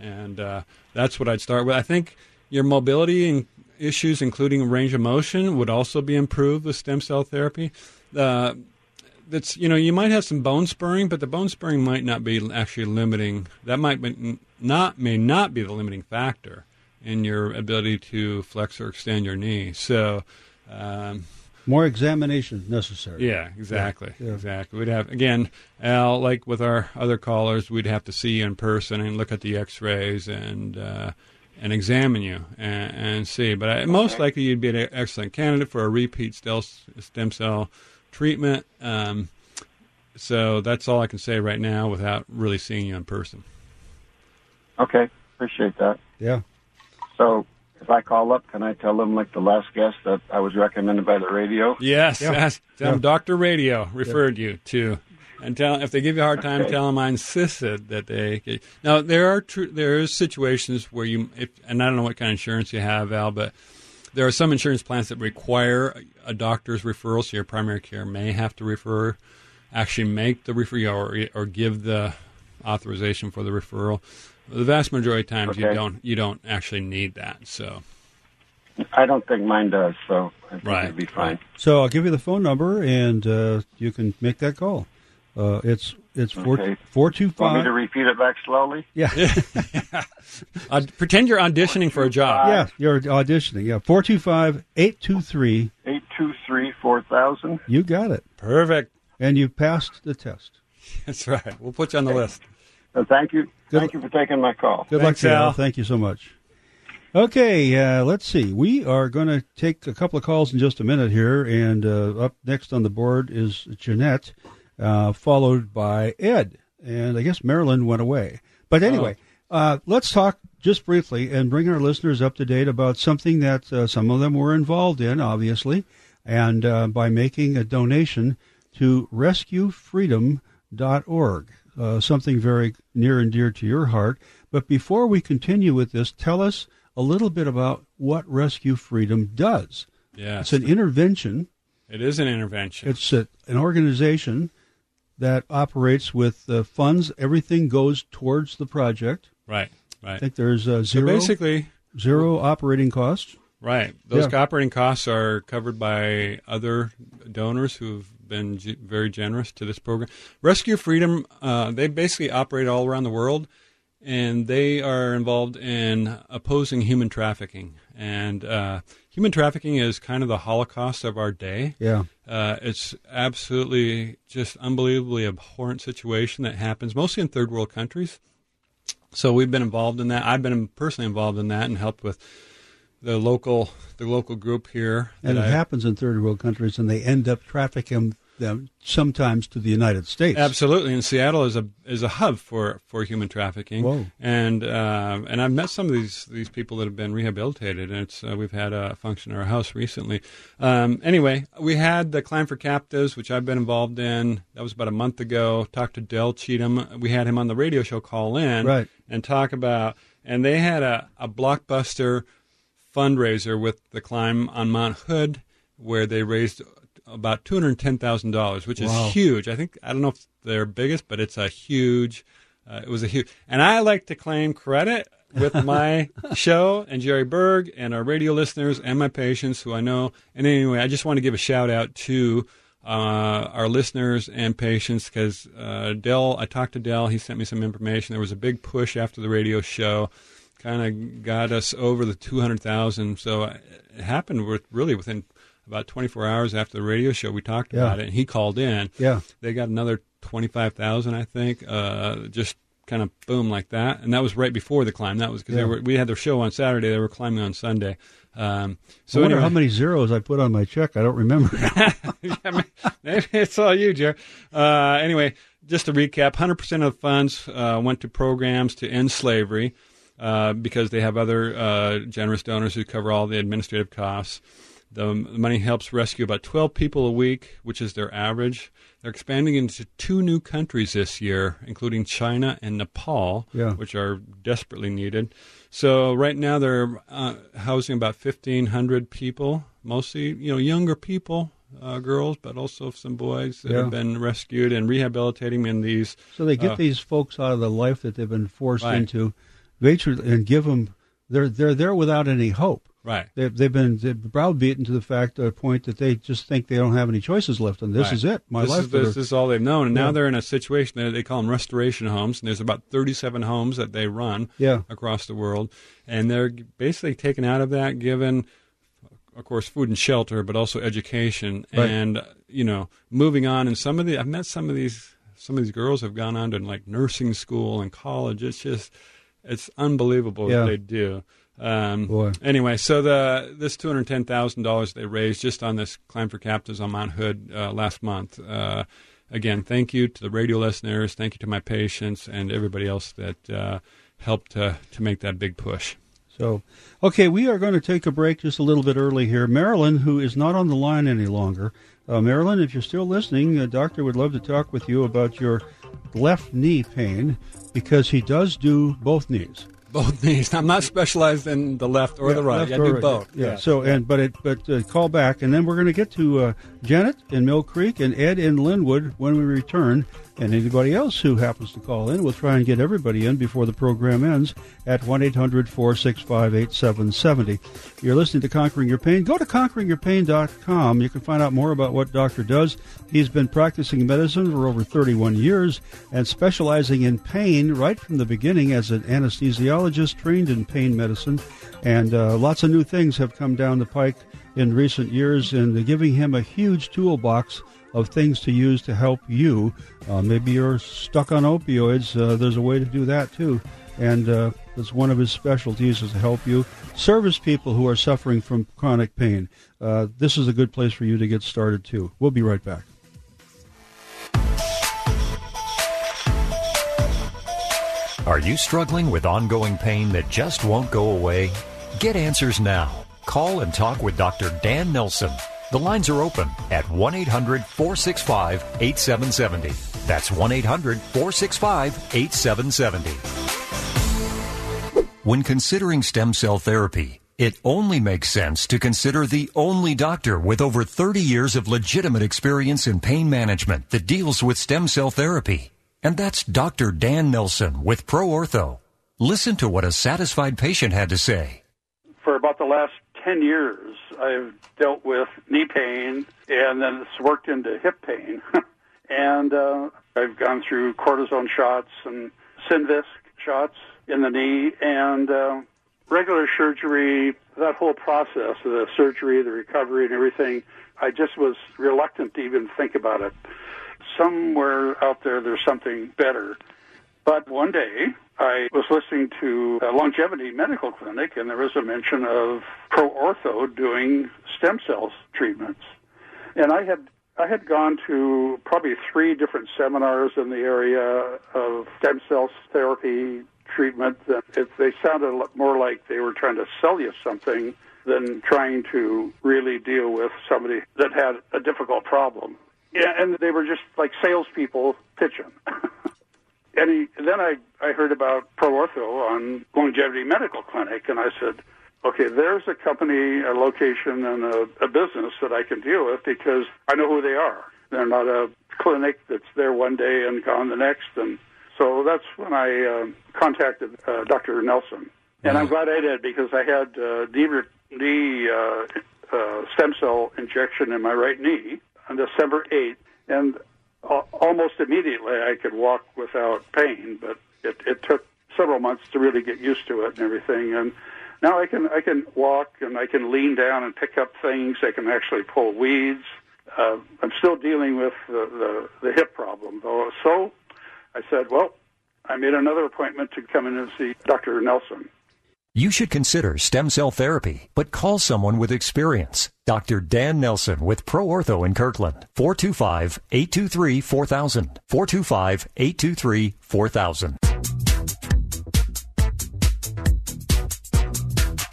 and uh, that's what I'd start with. I think your mobility and issues, including range of motion, would also be improved with stem cell therapy. Uh, that's you know you might have some bone spurring, but the bone spurring might not be actually limiting. That might be not may not be the limiting factor in your ability to flex or extend your knee. So. Um, More examination necessary. yeah, exactly, Yeah. exactly. We'd have again, Al, like with our other callers, we'd have to see you in person and look at the X-rays and uh, and examine you and, and see. But I, most likely, you'd be an excellent candidate for a repeat stem stem cell treatment. Um, so that's all I can say right now without really seeing you in person. Okay, appreciate that. Yeah. So if I call up, can I tell them like the last guest that I was recommended by the radio? Yes, Yeah. ask them. Yeah. Doctor Radio referred you to, and tell if they give you a hard time, Okay. tell them I insisted that they. Now there are tr- there is situations where you, if, and I don't know what kind of insurance you have, Al, but there are some insurance plans that require a doctor's referral, so your primary care may have to refer, actually make the referral or, or give the authorization for the referral. The vast majority of times you don't you don't actually need that. So I don't think mine does, so I think Right, it'd be fine. right. So I'll give you the phone number, and uh, you can make that call. Uh, it's it's four Okay. four two Want me to repeat it back slowly? Yeah, [LAUGHS] uh, pretend you're auditioning for a job. yeah, you're auditioning. Yeah, four two five eight two three. Eight two three four thousand. You got it, Perfect. and you passed the test. [LAUGHS] That's right. We'll put you on the list. Uh, thank you. Good- Thank you for taking my call. Good Thanks, luck, to you, Al. Thank you so much. Okay, uh, let's see. We are going to take a couple of calls in just a minute here, and uh, up next on the board is Jeanette, uh, followed by Ed. And I guess Marilyn went away. But anyway, uh, let's talk just briefly and bring our listeners up to date about something that uh, some of them were involved in, obviously, and uh, by making a donation to rescuefreedom.org, uh, something very near and dear to your heart. But before we continue with this, tell us a little bit about what Rescue Freedom does. Yes. It's an intervention. It is an intervention. It's a, an organization that operates with uh, funds. Everything goes towards the project. right. Right. I think there's uh, So zero basically, zero operating costs. right. Those Yeah. operating costs are covered by other donors who've been g- very generous to this program. Rescue Freedom, uh, they basically operate all around the world, and they are involved in opposing human trafficking. And uh, human trafficking is kind of the Holocaust of our day. Yeah. Uh, it's absolutely just unbelievably abhorrent situation that happens mostly in third world countries. So we've been involved in that. I've been personally involved in that and helped with the local the local group here. And it I- happens in third world countries, and they end up trafficking them sometimes to the United States. Absolutely, and Seattle is a is a hub for, for human trafficking. Whoa. And um, and I've met some of these these people that have been rehabilitated, and it's uh, we've had a function in our house recently. Um, anyway, we had the Climb for Captives, which I've been involved in. That was about a month ago. Talked to Del Cheatham. We had him on the radio show. Call in Right. and talk about, and they had a, a blockbuster fundraiser with the climb on Mount Hood, where they raised about two hundred ten thousand dollars, which Wow. is huge. I think I don't know if they're biggest, but it's a huge. Uh, it was a huge, and I like to claim credit with [LAUGHS] my show and Jerry Berg and our radio listeners and my patients who I know. And anyway, I just want to give a shout out to uh, our listeners and patients because uh, Del, I talked to Del. He sent me some information. There was a big push after the radio show, kind of got us over the 200,000. So uh, it happened with really within about 24 hours after the radio show. We talked Yeah. about it, and he called in. Yeah. They got another 25,000, I think, uh, just kind of boom like that. And that was right before the climb. That was because Yeah. we had their show on Saturday. They were climbing on Sunday. Um, so I wonder anyway, how many zeros I put on my check. I don't remember. [LAUGHS] yeah, maybe it's all you, Jer. Uh, anyway, just to recap, 100% of the funds uh, went to programs to end slavery uh, because they have other uh, generous donors who cover all the administrative costs. The money helps rescue about 12 people a week, which is their average. They're expanding into two new countries this year, including China and Nepal, Yeah. which are desperately needed. So right now they're uh, housing about 1,500 people, mostly you know younger people, uh, girls, but also some boys that Yeah. have been rescued and rehabilitating in these. so they get Uh, these folks out of the life that they've been forced Right. into, virtually, and give them. They're they're there without any hope. Right. They've they've been they've browbeaten to the fact uh, point that they just think they don't have any choices left, and this Right. is it. My this life. Is, this is all they've known, and Yeah. now they're in a situation that they call them restoration homes, and there's about 37 homes that they run Yeah. across the world, and they're basically taken out of that, given, of course, food and shelter, but also education, Right. and you know, moving on. And some of the I've met some of these some of these girls have gone on to like nursing school and college. It's just it's unbelievable Yeah. what they do. Um, Boy. Anyway, so the this two hundred ten thousand dollars they raised just on this climb for captives on Mount Hood uh, last month. Uh, again, thank you to the radio listeners, thank you to my patients and everybody else that uh, helped to to make that big push. So, okay, we are going to take a break just a little bit early here. Marilyn, who is not on the line any longer, uh, Marilyn, if you're still listening, the doctor would love to talk with you about your left knee pain because he does do both knees. Both [LAUGHS] knees. I'm not specialized in the left or the right. I do right. both. Yeah. So and but it but uh, call back and then we're going to get to uh, Janet in Mill Creek and Ed in Lynnwood when we return. And anybody else who happens to call in, we'll try and get everybody in before the program ends at 1 800 465 8770. You're listening to Conquering Your Pain. Go to conqueringyourpain.com. You can find out more about what Doctor does. He's been practicing medicine for over 31 years and specializing in pain right from the beginning as an anesthesiologist trained in pain medicine. And uh, lots of new things have come down the pike in recent years, and giving him a huge toolbox of things to use to help you. Uh, maybe you're stuck on opioids. Uh, there's a way to do that too. And uh, one of his specialties is to help you service people who are suffering from chronic pain. Uh, this is a good place for you to get started too. We'll be right back. Are you struggling with ongoing pain that just won't go away? Get answers now. Call and talk with Dr. Dan Nelson. The lines are open at 1 800 465 8770. That's 1 800 465 8770. When considering stem cell therapy, it only makes sense to consider the only doctor with over 30 years of legitimate experience in pain management that deals with stem cell therapy. And that's Dr. Dan Nelson with ProOrtho. Listen to what a satisfied patient had to say. For about the last 10 years, I've dealt with knee pain, and then it's worked into hip pain. [LAUGHS] and uh, I've gone through cortisone shots and Synvisc shots in the knee, and uh, regular surgery, that whole process, the surgery, the recovery, and everything, I just was reluctant to even think about it. Somewhere out there, there's something better. But one day, I was listening to a longevity medical clinic, and there was a mention of Pro Ortho doing stem cells treatments. And I had I had gone to probably three different seminars in the area of stem cell therapy treatment. And it, they sounded more like they were trying to sell you something than trying to really deal with somebody that had a difficult problem. Yeah, and they were just like salespeople pitching. [LAUGHS] and he, then I, I heard about ProOrtho on Longevity Medical Clinic, and I said, okay, there's a company, a location, and a, a business that I can deal with because I know who they are. They're not a clinic that's there one day and gone the next. And so that's when I uh, contacted uh, Dr. Nelson. And I'm glad I did because I had uh, knee, knee uh, uh, stem cell injection in my right knee on December 8th. And almost immediately I could walk without pain, but it, it took several months to really get used to it and everything. And now I can I can walk and I can lean down and pick up things. I can actually pull weeds. Uh, I'm still dealing with the, the the hip problem though. So I said, well, I made another appointment to come in and see Dr. Nelson. You should consider stem cell therapy, but call someone with experience. Dr. Dan Nelson with Pro Ortho in Kirkland. 425 823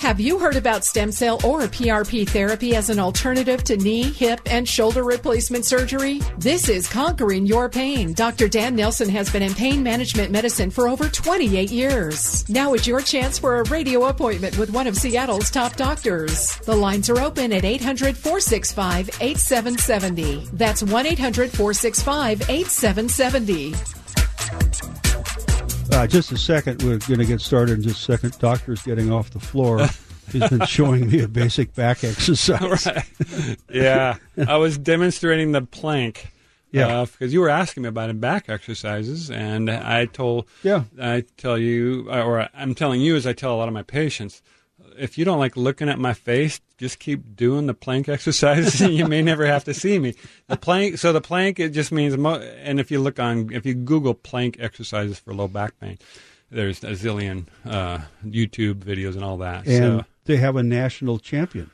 Have you heard about stem cell or PRP therapy as an alternative to knee, hip, and shoulder replacement surgery? This is Conquering Your Pain. Dr. Dan Nelson has been in pain management medicine for over 28 years. Now is your chance for a radio appointment with one of Seattle's top doctors. The lines are open at 800 465 8770. That's 1 800 465 8770. Uh, just a second. We're going to get started in just a second. Doctor's getting off the floor. He's been [LAUGHS] showing me a basic back exercise. right. Yeah. I was demonstrating the plank. Yeah. Because uh, you were asking me about back exercises, and I told, yeah, I tell you, or I'm telling you, as I tell a lot of my patients, if you don't like looking at my face, just keep doing the plank [LAUGHS] exercises. And you may never have to see me. The plank. So the plank it just means. And if you look on, if you Google plank exercises for low back pain, there's a zillion uh, YouTube videos and all that. And so, they have a national champion.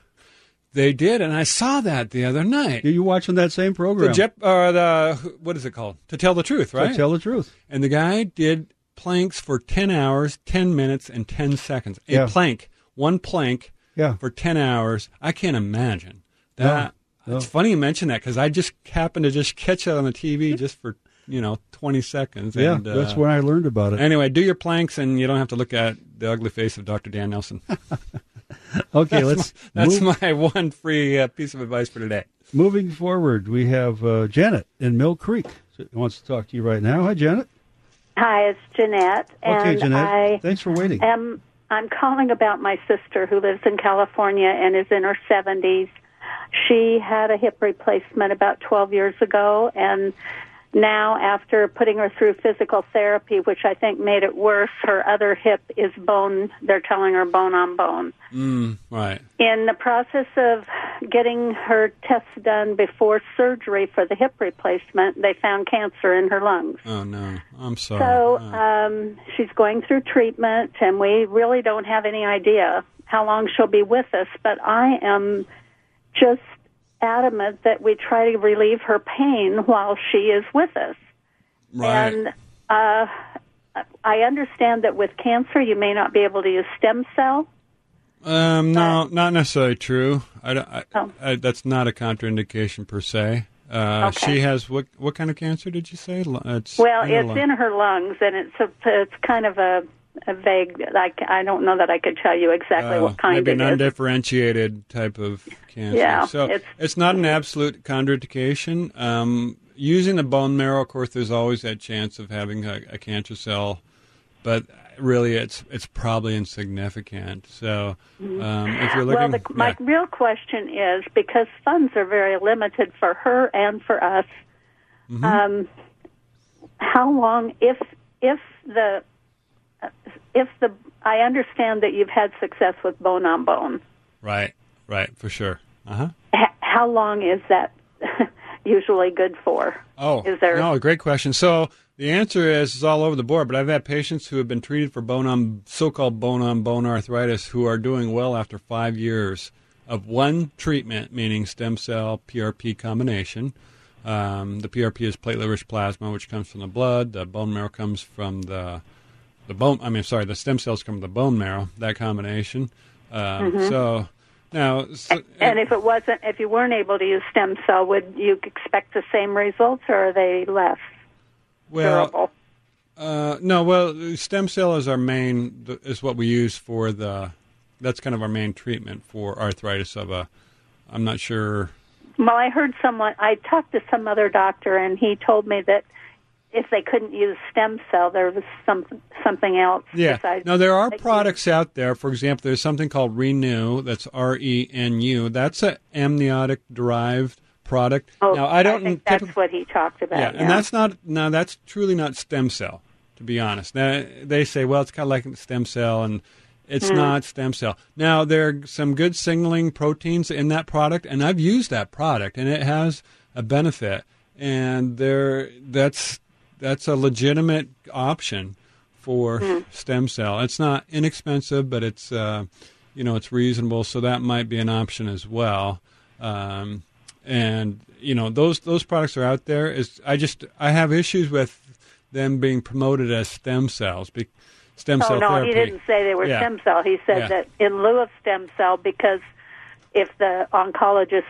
They did, and I saw that the other night. Are you watching that same program? The Jep, or the what is it called? To tell the truth, right? To tell the truth. And the guy did planks for ten hours, ten minutes, and ten seconds. A Yeah. plank, one plank Yeah. for 10 hours. I can't imagine that. No, no. It's funny you mention that because I just happened to just catch it on the TV just for, you know, 20 seconds. Yeah, and, uh, that's where I learned about it. Anyway, do your planks and you don't have to look at the ugly face of Dr. Dan Nelson. [LAUGHS] Okay, let's [LAUGHS] That's move, my one free uh, piece of advice for today. moving forward. We have uh, Janet in Mill Creek who wants to talk to you right now. Hi, Janet. Hi, it's Jeanette, Okay, and Jeanette. I Thanks for waiting. am I'm calling about my sister who lives in California and is in her 70s. She had a hip replacement about 12 years ago, and now after putting her through physical therapy, which I think made it worse, her other hip is bone. They're telling her bone on bone. Mm, right. In the process of getting her tests done before surgery for the hip replacement, they found cancer in her lungs. Oh, no. I'm sorry. So Uh, um, she's going through treatment, and we really don't have any idea how long she'll be with us. But I am just adamant that we try to relieve her pain while she is with us. right. And uh, I understand that with cancer, you may not be able to use stem cell. Um, no, not necessarily true. I, don't- I, Oh. I, that's not a contraindication per se. Uh, Okay. She has what? What kind of cancer did you say? It's Well, in it's lung. in her lungs, and it's a, it's kind of a vague. Like I don't know that I could tell you exactly Uh, what kind maybe it an is. undifferentiated type of cancer. Yeah, so it's- it's, not an absolute contraindication. Um, using the bone marrow, of course, there's always that chance of having a, a cancer cell, but really, it's it's probably insignificant. So um, if you're well, looking, the, my real question is because funds are very limited for her and for us. Mm-hmm. Um, how long, if if the if the I understand that you've had success with bone on bone. right, right, for sure. Uh huh. H- how long is that [LAUGHS] usually good for? Oh, Is there- no? Great question. So the answer is it's all over the board. But I've had patients who have been treated for bone on so-called bone on bone arthritis who are doing well after five years of one treatment, meaning stem cell PRP combination. Um, the PRP is platelet-rich plasma, which comes from the blood. The bone marrow comes from the the bone. I mean, sorry, the stem cells come from the bone marrow. That combination. Um, So now, so, And if it wasn't, if you weren't able to use stem cell, would you expect the same results, or are they less well, durable? Uh, no, well, stem cell is our main is what we use for the. That's kind of our main treatment for arthritis of a. I'm not sure. Well, I heard someone. I talked to some other doctor, and he told me that if they couldn't use stem cell, there was some something else. Yeah. besides- No, there are products out there. For example, there's something called ReNu. That's R E N U. That's an amniotic derived product. Oh, now I don't think typically- that's what he talked about. Yeah, and that's not now that's truly not stem cell, to be honest. Now they say, well, it's kind of like stem cell, and it's Hmm. not stem cell. Now there are some good signaling proteins in that product, and I've used that product, and it has a benefit, and there that's that's a legitimate option for Hmm. stem cell. It's not inexpensive, but it's uh, you know it's reasonable, so that might be an option as well. Um, and you know those those products are out there. Is I just I have issues with them being promoted as stem cells, be, stem Oh cell no, therapy. he didn't say they were Yeah. stem cell. He said Yeah. that in lieu of stem cell, because if the oncologist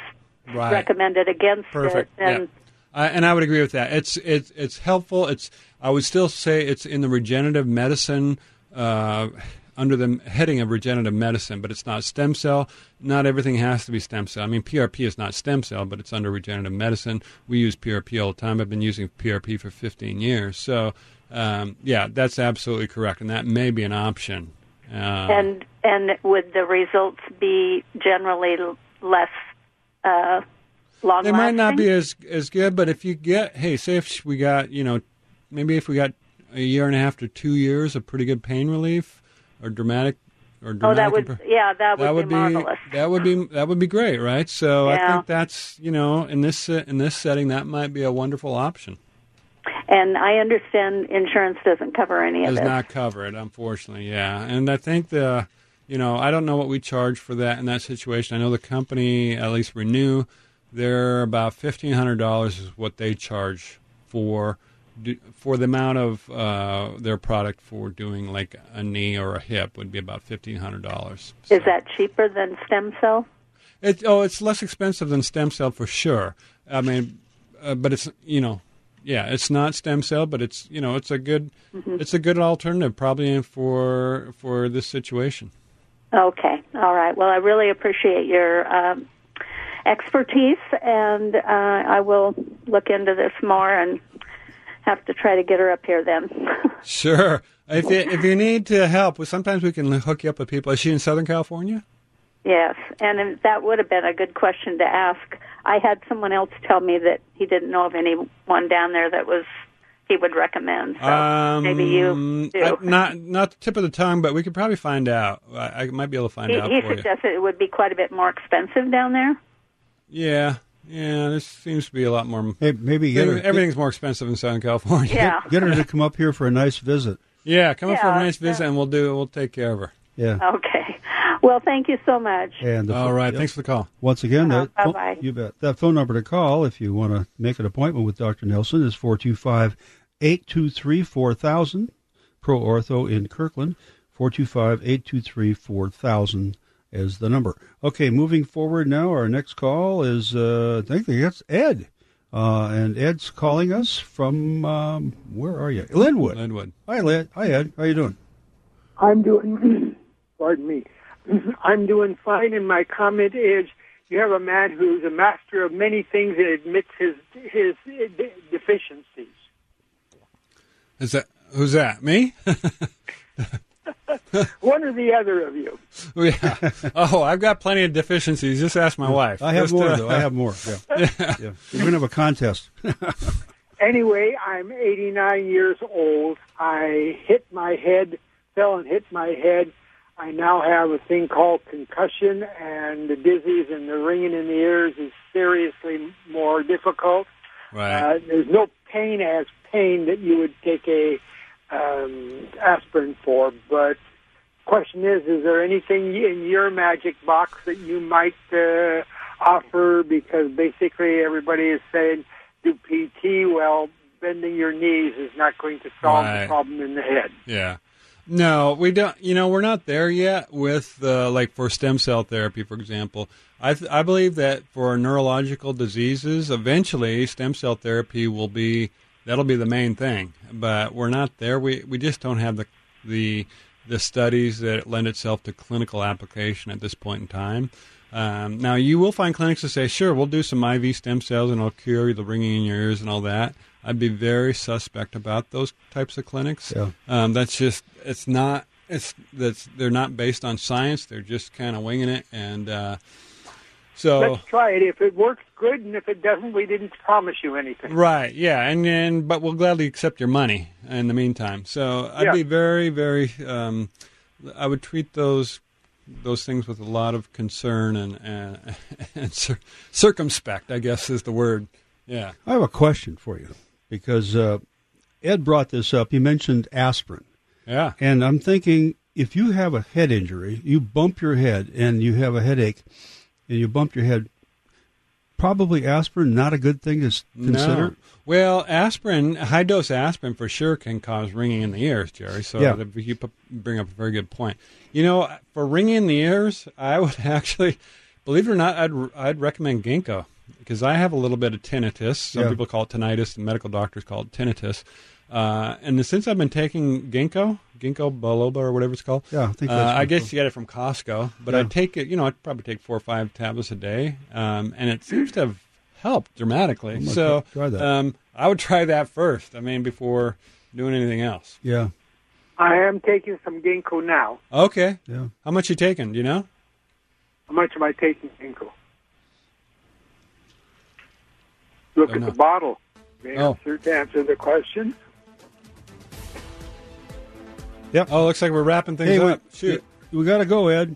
Right. recommended against Perfect. it, then yeah. I, and I would agree with that. It's it's it's helpful. It's I would still say it's in the regenerative medicine uh, under the heading of regenerative medicine, but it's not stem cell. Not everything has to be stem cell. I mean, PRP is not stem cell, but it's under regenerative medicine. We use PRP all the time. I've been using PRP for 15 years. So um, yeah, that's absolutely correct, and that may be an option. Uh, and and would the results be generally less uh, long? They might not be as as good, but if you get, hey, say if we got, you know, maybe if we got a year and a half to two years of pretty good pain relief or dramatic or dramatic Oh, that would impro- yeah, that would, that would be, marvelous. that would be that would be great, right? So I think that's you know in this uh, in this setting that might be a wonderful option. And I understand insurance doesn't cover any of it. Does not cover it, unfortunately. Yeah, and I think the you know I don't know what we charge for that in that situation. I know the company, at least ReNu, they're about fifteen hundred dollars is what they charge for for the amount of uh, their product for doing like a knee or a hip would be about fifteen hundred dollars. Is that cheaper than stem cell? It, oh, it's less expensive than stem cell for sure. I mean, uh, but it's you know, yeah, it's not stem cell, but it's you know, it's a good, it's a good alternative probably for for this situation. Okay, all right. Well, I really appreciate your um, expertise, and uh, I will look into this more and have to try to get her up here then. [LAUGHS] Sure. If you, if you need to help, well, sometimes we can hook you up with people. Is she in Southern California? yes, and that would have been a good question to ask. I had someone else tell me that he didn't know of anyone down there that was he would recommend. So um, maybe you do. I- not not the tip of the tongue, but we could probably find out. I, I might be able to find he, out he for you. suggested it would be quite a bit more expensive down there. Yeah, yeah. This seems to be a lot more. Hey, maybe get her, Everything's more expensive in Southern California. Yeah. [LAUGHS] get her to come up here for a nice visit. Yeah, come up for a nice visit, yeah. and we'll do. We'll take care of her. Yeah. Okay. Well, thank you so much. And the, All right. yeah. Thanks for the call. Once again, Uh-huh. that phone- Bye-bye. you bet. That phone number to call if you want to make an appointment with Dr. Nelson is 425 823 4000. Pro Ortho in Kirkland, 425 823 4000 is the number. Okay, moving forward now, our next call is, uh, I think that's Ed. Uh, and Ed's calling us from, um, where are you? Lynnwood. Lynnwood. Hi, Ed. Hi, Ed. How are you doing? I'm doing, [CLEARS THROAT] pardon me, [CLEARS THROAT] I'm doing fine, and my comment is you have a man who's a master of many things and admits his his deficiencies. Is that who's that? Me? [LAUGHS] [LAUGHS] One or the other of you. yeah. Oh, I've got plenty of deficiencies. Just ask my wife. I have Just, more, uh, though. I have more. Yeah. [LAUGHS] yeah. We're going to have a contest. [LAUGHS] Anyway, I'm 89 years old. I hit my head, fell and hit my head. I now have a thing called concussion, and the dizziness and the ringing in the ears is seriously more difficult. Right. Uh, there's no pain as pain that you would take a um, aspirin for, but question is, is there anything in your magic box that you might uh, offer? Because basically everybody is saying do PT. Well, bending your knees is not going to solve Right. the problem in the head. Yeah. No, we don't. You know, we're not there yet with uh, like for stem cell therapy, for example. I th- I believe that for neurological diseases, eventually stem cell therapy will be that'll be the main thing. But we're not there. We we just don't have the the the studies that lend itself to clinical application at this point in time. Um, now, you will find clinics that say, "Sure, we'll do some IV stem cells and it'll cure you the ringing in your ears and all that." I'd be very suspect about those types of clinics. Yeah. Um, that's just it's not it's that's they're not based on science. They're just kind of winging it, and uh, so Let's try it. If it works, good, and if it doesn't, we didn't promise you anything. right, yeah, and and but we'll gladly accept your money in the meantime. So I'd Yeah. be very very um, I would treat those those things with a lot of concern and and, [LAUGHS] and cir- circumspect. I guess is the word. Yeah. I have a question for you because uh, Ed brought this up. He mentioned aspirin. Yeah. And I'm thinking if you have a head injury, you bump your head and you have a headache and you bump your head, probably aspirin not a good thing to consider. No. Well, aspirin, high dose aspirin for sure can cause ringing in the ears, Jerry. So Yeah. you bring up a very good point. You know, for ringing in the ears, I would [LAUGHS] actually, believe it or not, I'd I'd recommend ginkgo because I have a little bit of tinnitus. Some Yeah. people call it tinnitus, and medical doctors call it tinnitus. Uh, and since I've been taking ginkgo, ginkgo biloba or whatever it's called, Yeah, I think uh, I guess it's you get it from Costco. But Yeah. I take it, you know, I'd probably take four or five tablets a day, um, and it seems to have helped dramatically. I'm So try that. Um, I would try that first. I mean, before doing anything else. Yeah. I am taking some ginkgo now. Okay. Yeah. How much you taking? Do you know? How much am I taking ginkgo? Look at know. the bottle. May Oh. answer to answer the question. Oh, looks like we're wrapping things Hey, we, up. Shoot. we got to go, Ed.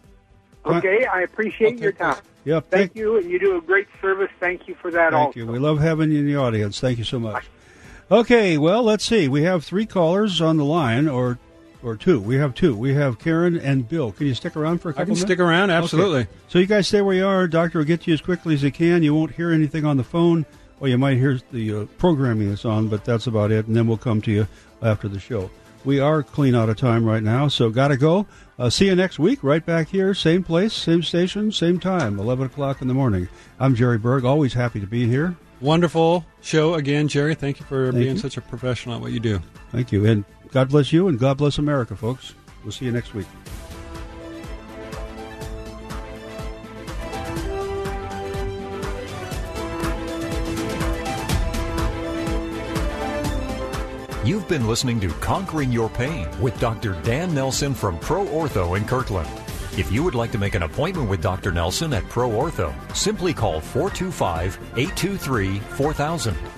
Okay, I appreciate your take time. Yeah, Thank you, and you do a great service. Thank you for that. Thank also. you. We love having you in the audience. Thank you so much. Okay, well, let's see. We have three callers on the line, or or two. We have two. We have Karen and Bill. Can you stick around for a I couple can minutes? stick around. Okay. Absolutely. So you guys stay where you are. Doctor will get to you as quickly as he can. You won't hear anything on the phone. Well, you might hear the uh, programming that's on, but that's about it. And then we'll come to you after the show. We are clean out of time right now, so gotta go. Uh, see you next week, right back here, same place, same station, same time, 11 o'clock in the morning. I'm Jerry Berg, always happy to be here. Wonderful show again, Jerry. Thank you for Thank being you. such a professional at what you do. Thank you. And God bless you, and God bless America, folks. We'll see you next week. You've been listening to Conquering Your Pain with Dr. Dan Nelson from Pro Ortho in Kirkland. If you would like to make an appointment with Dr. Nelson at Pro Ortho, simply call 425 823 4000.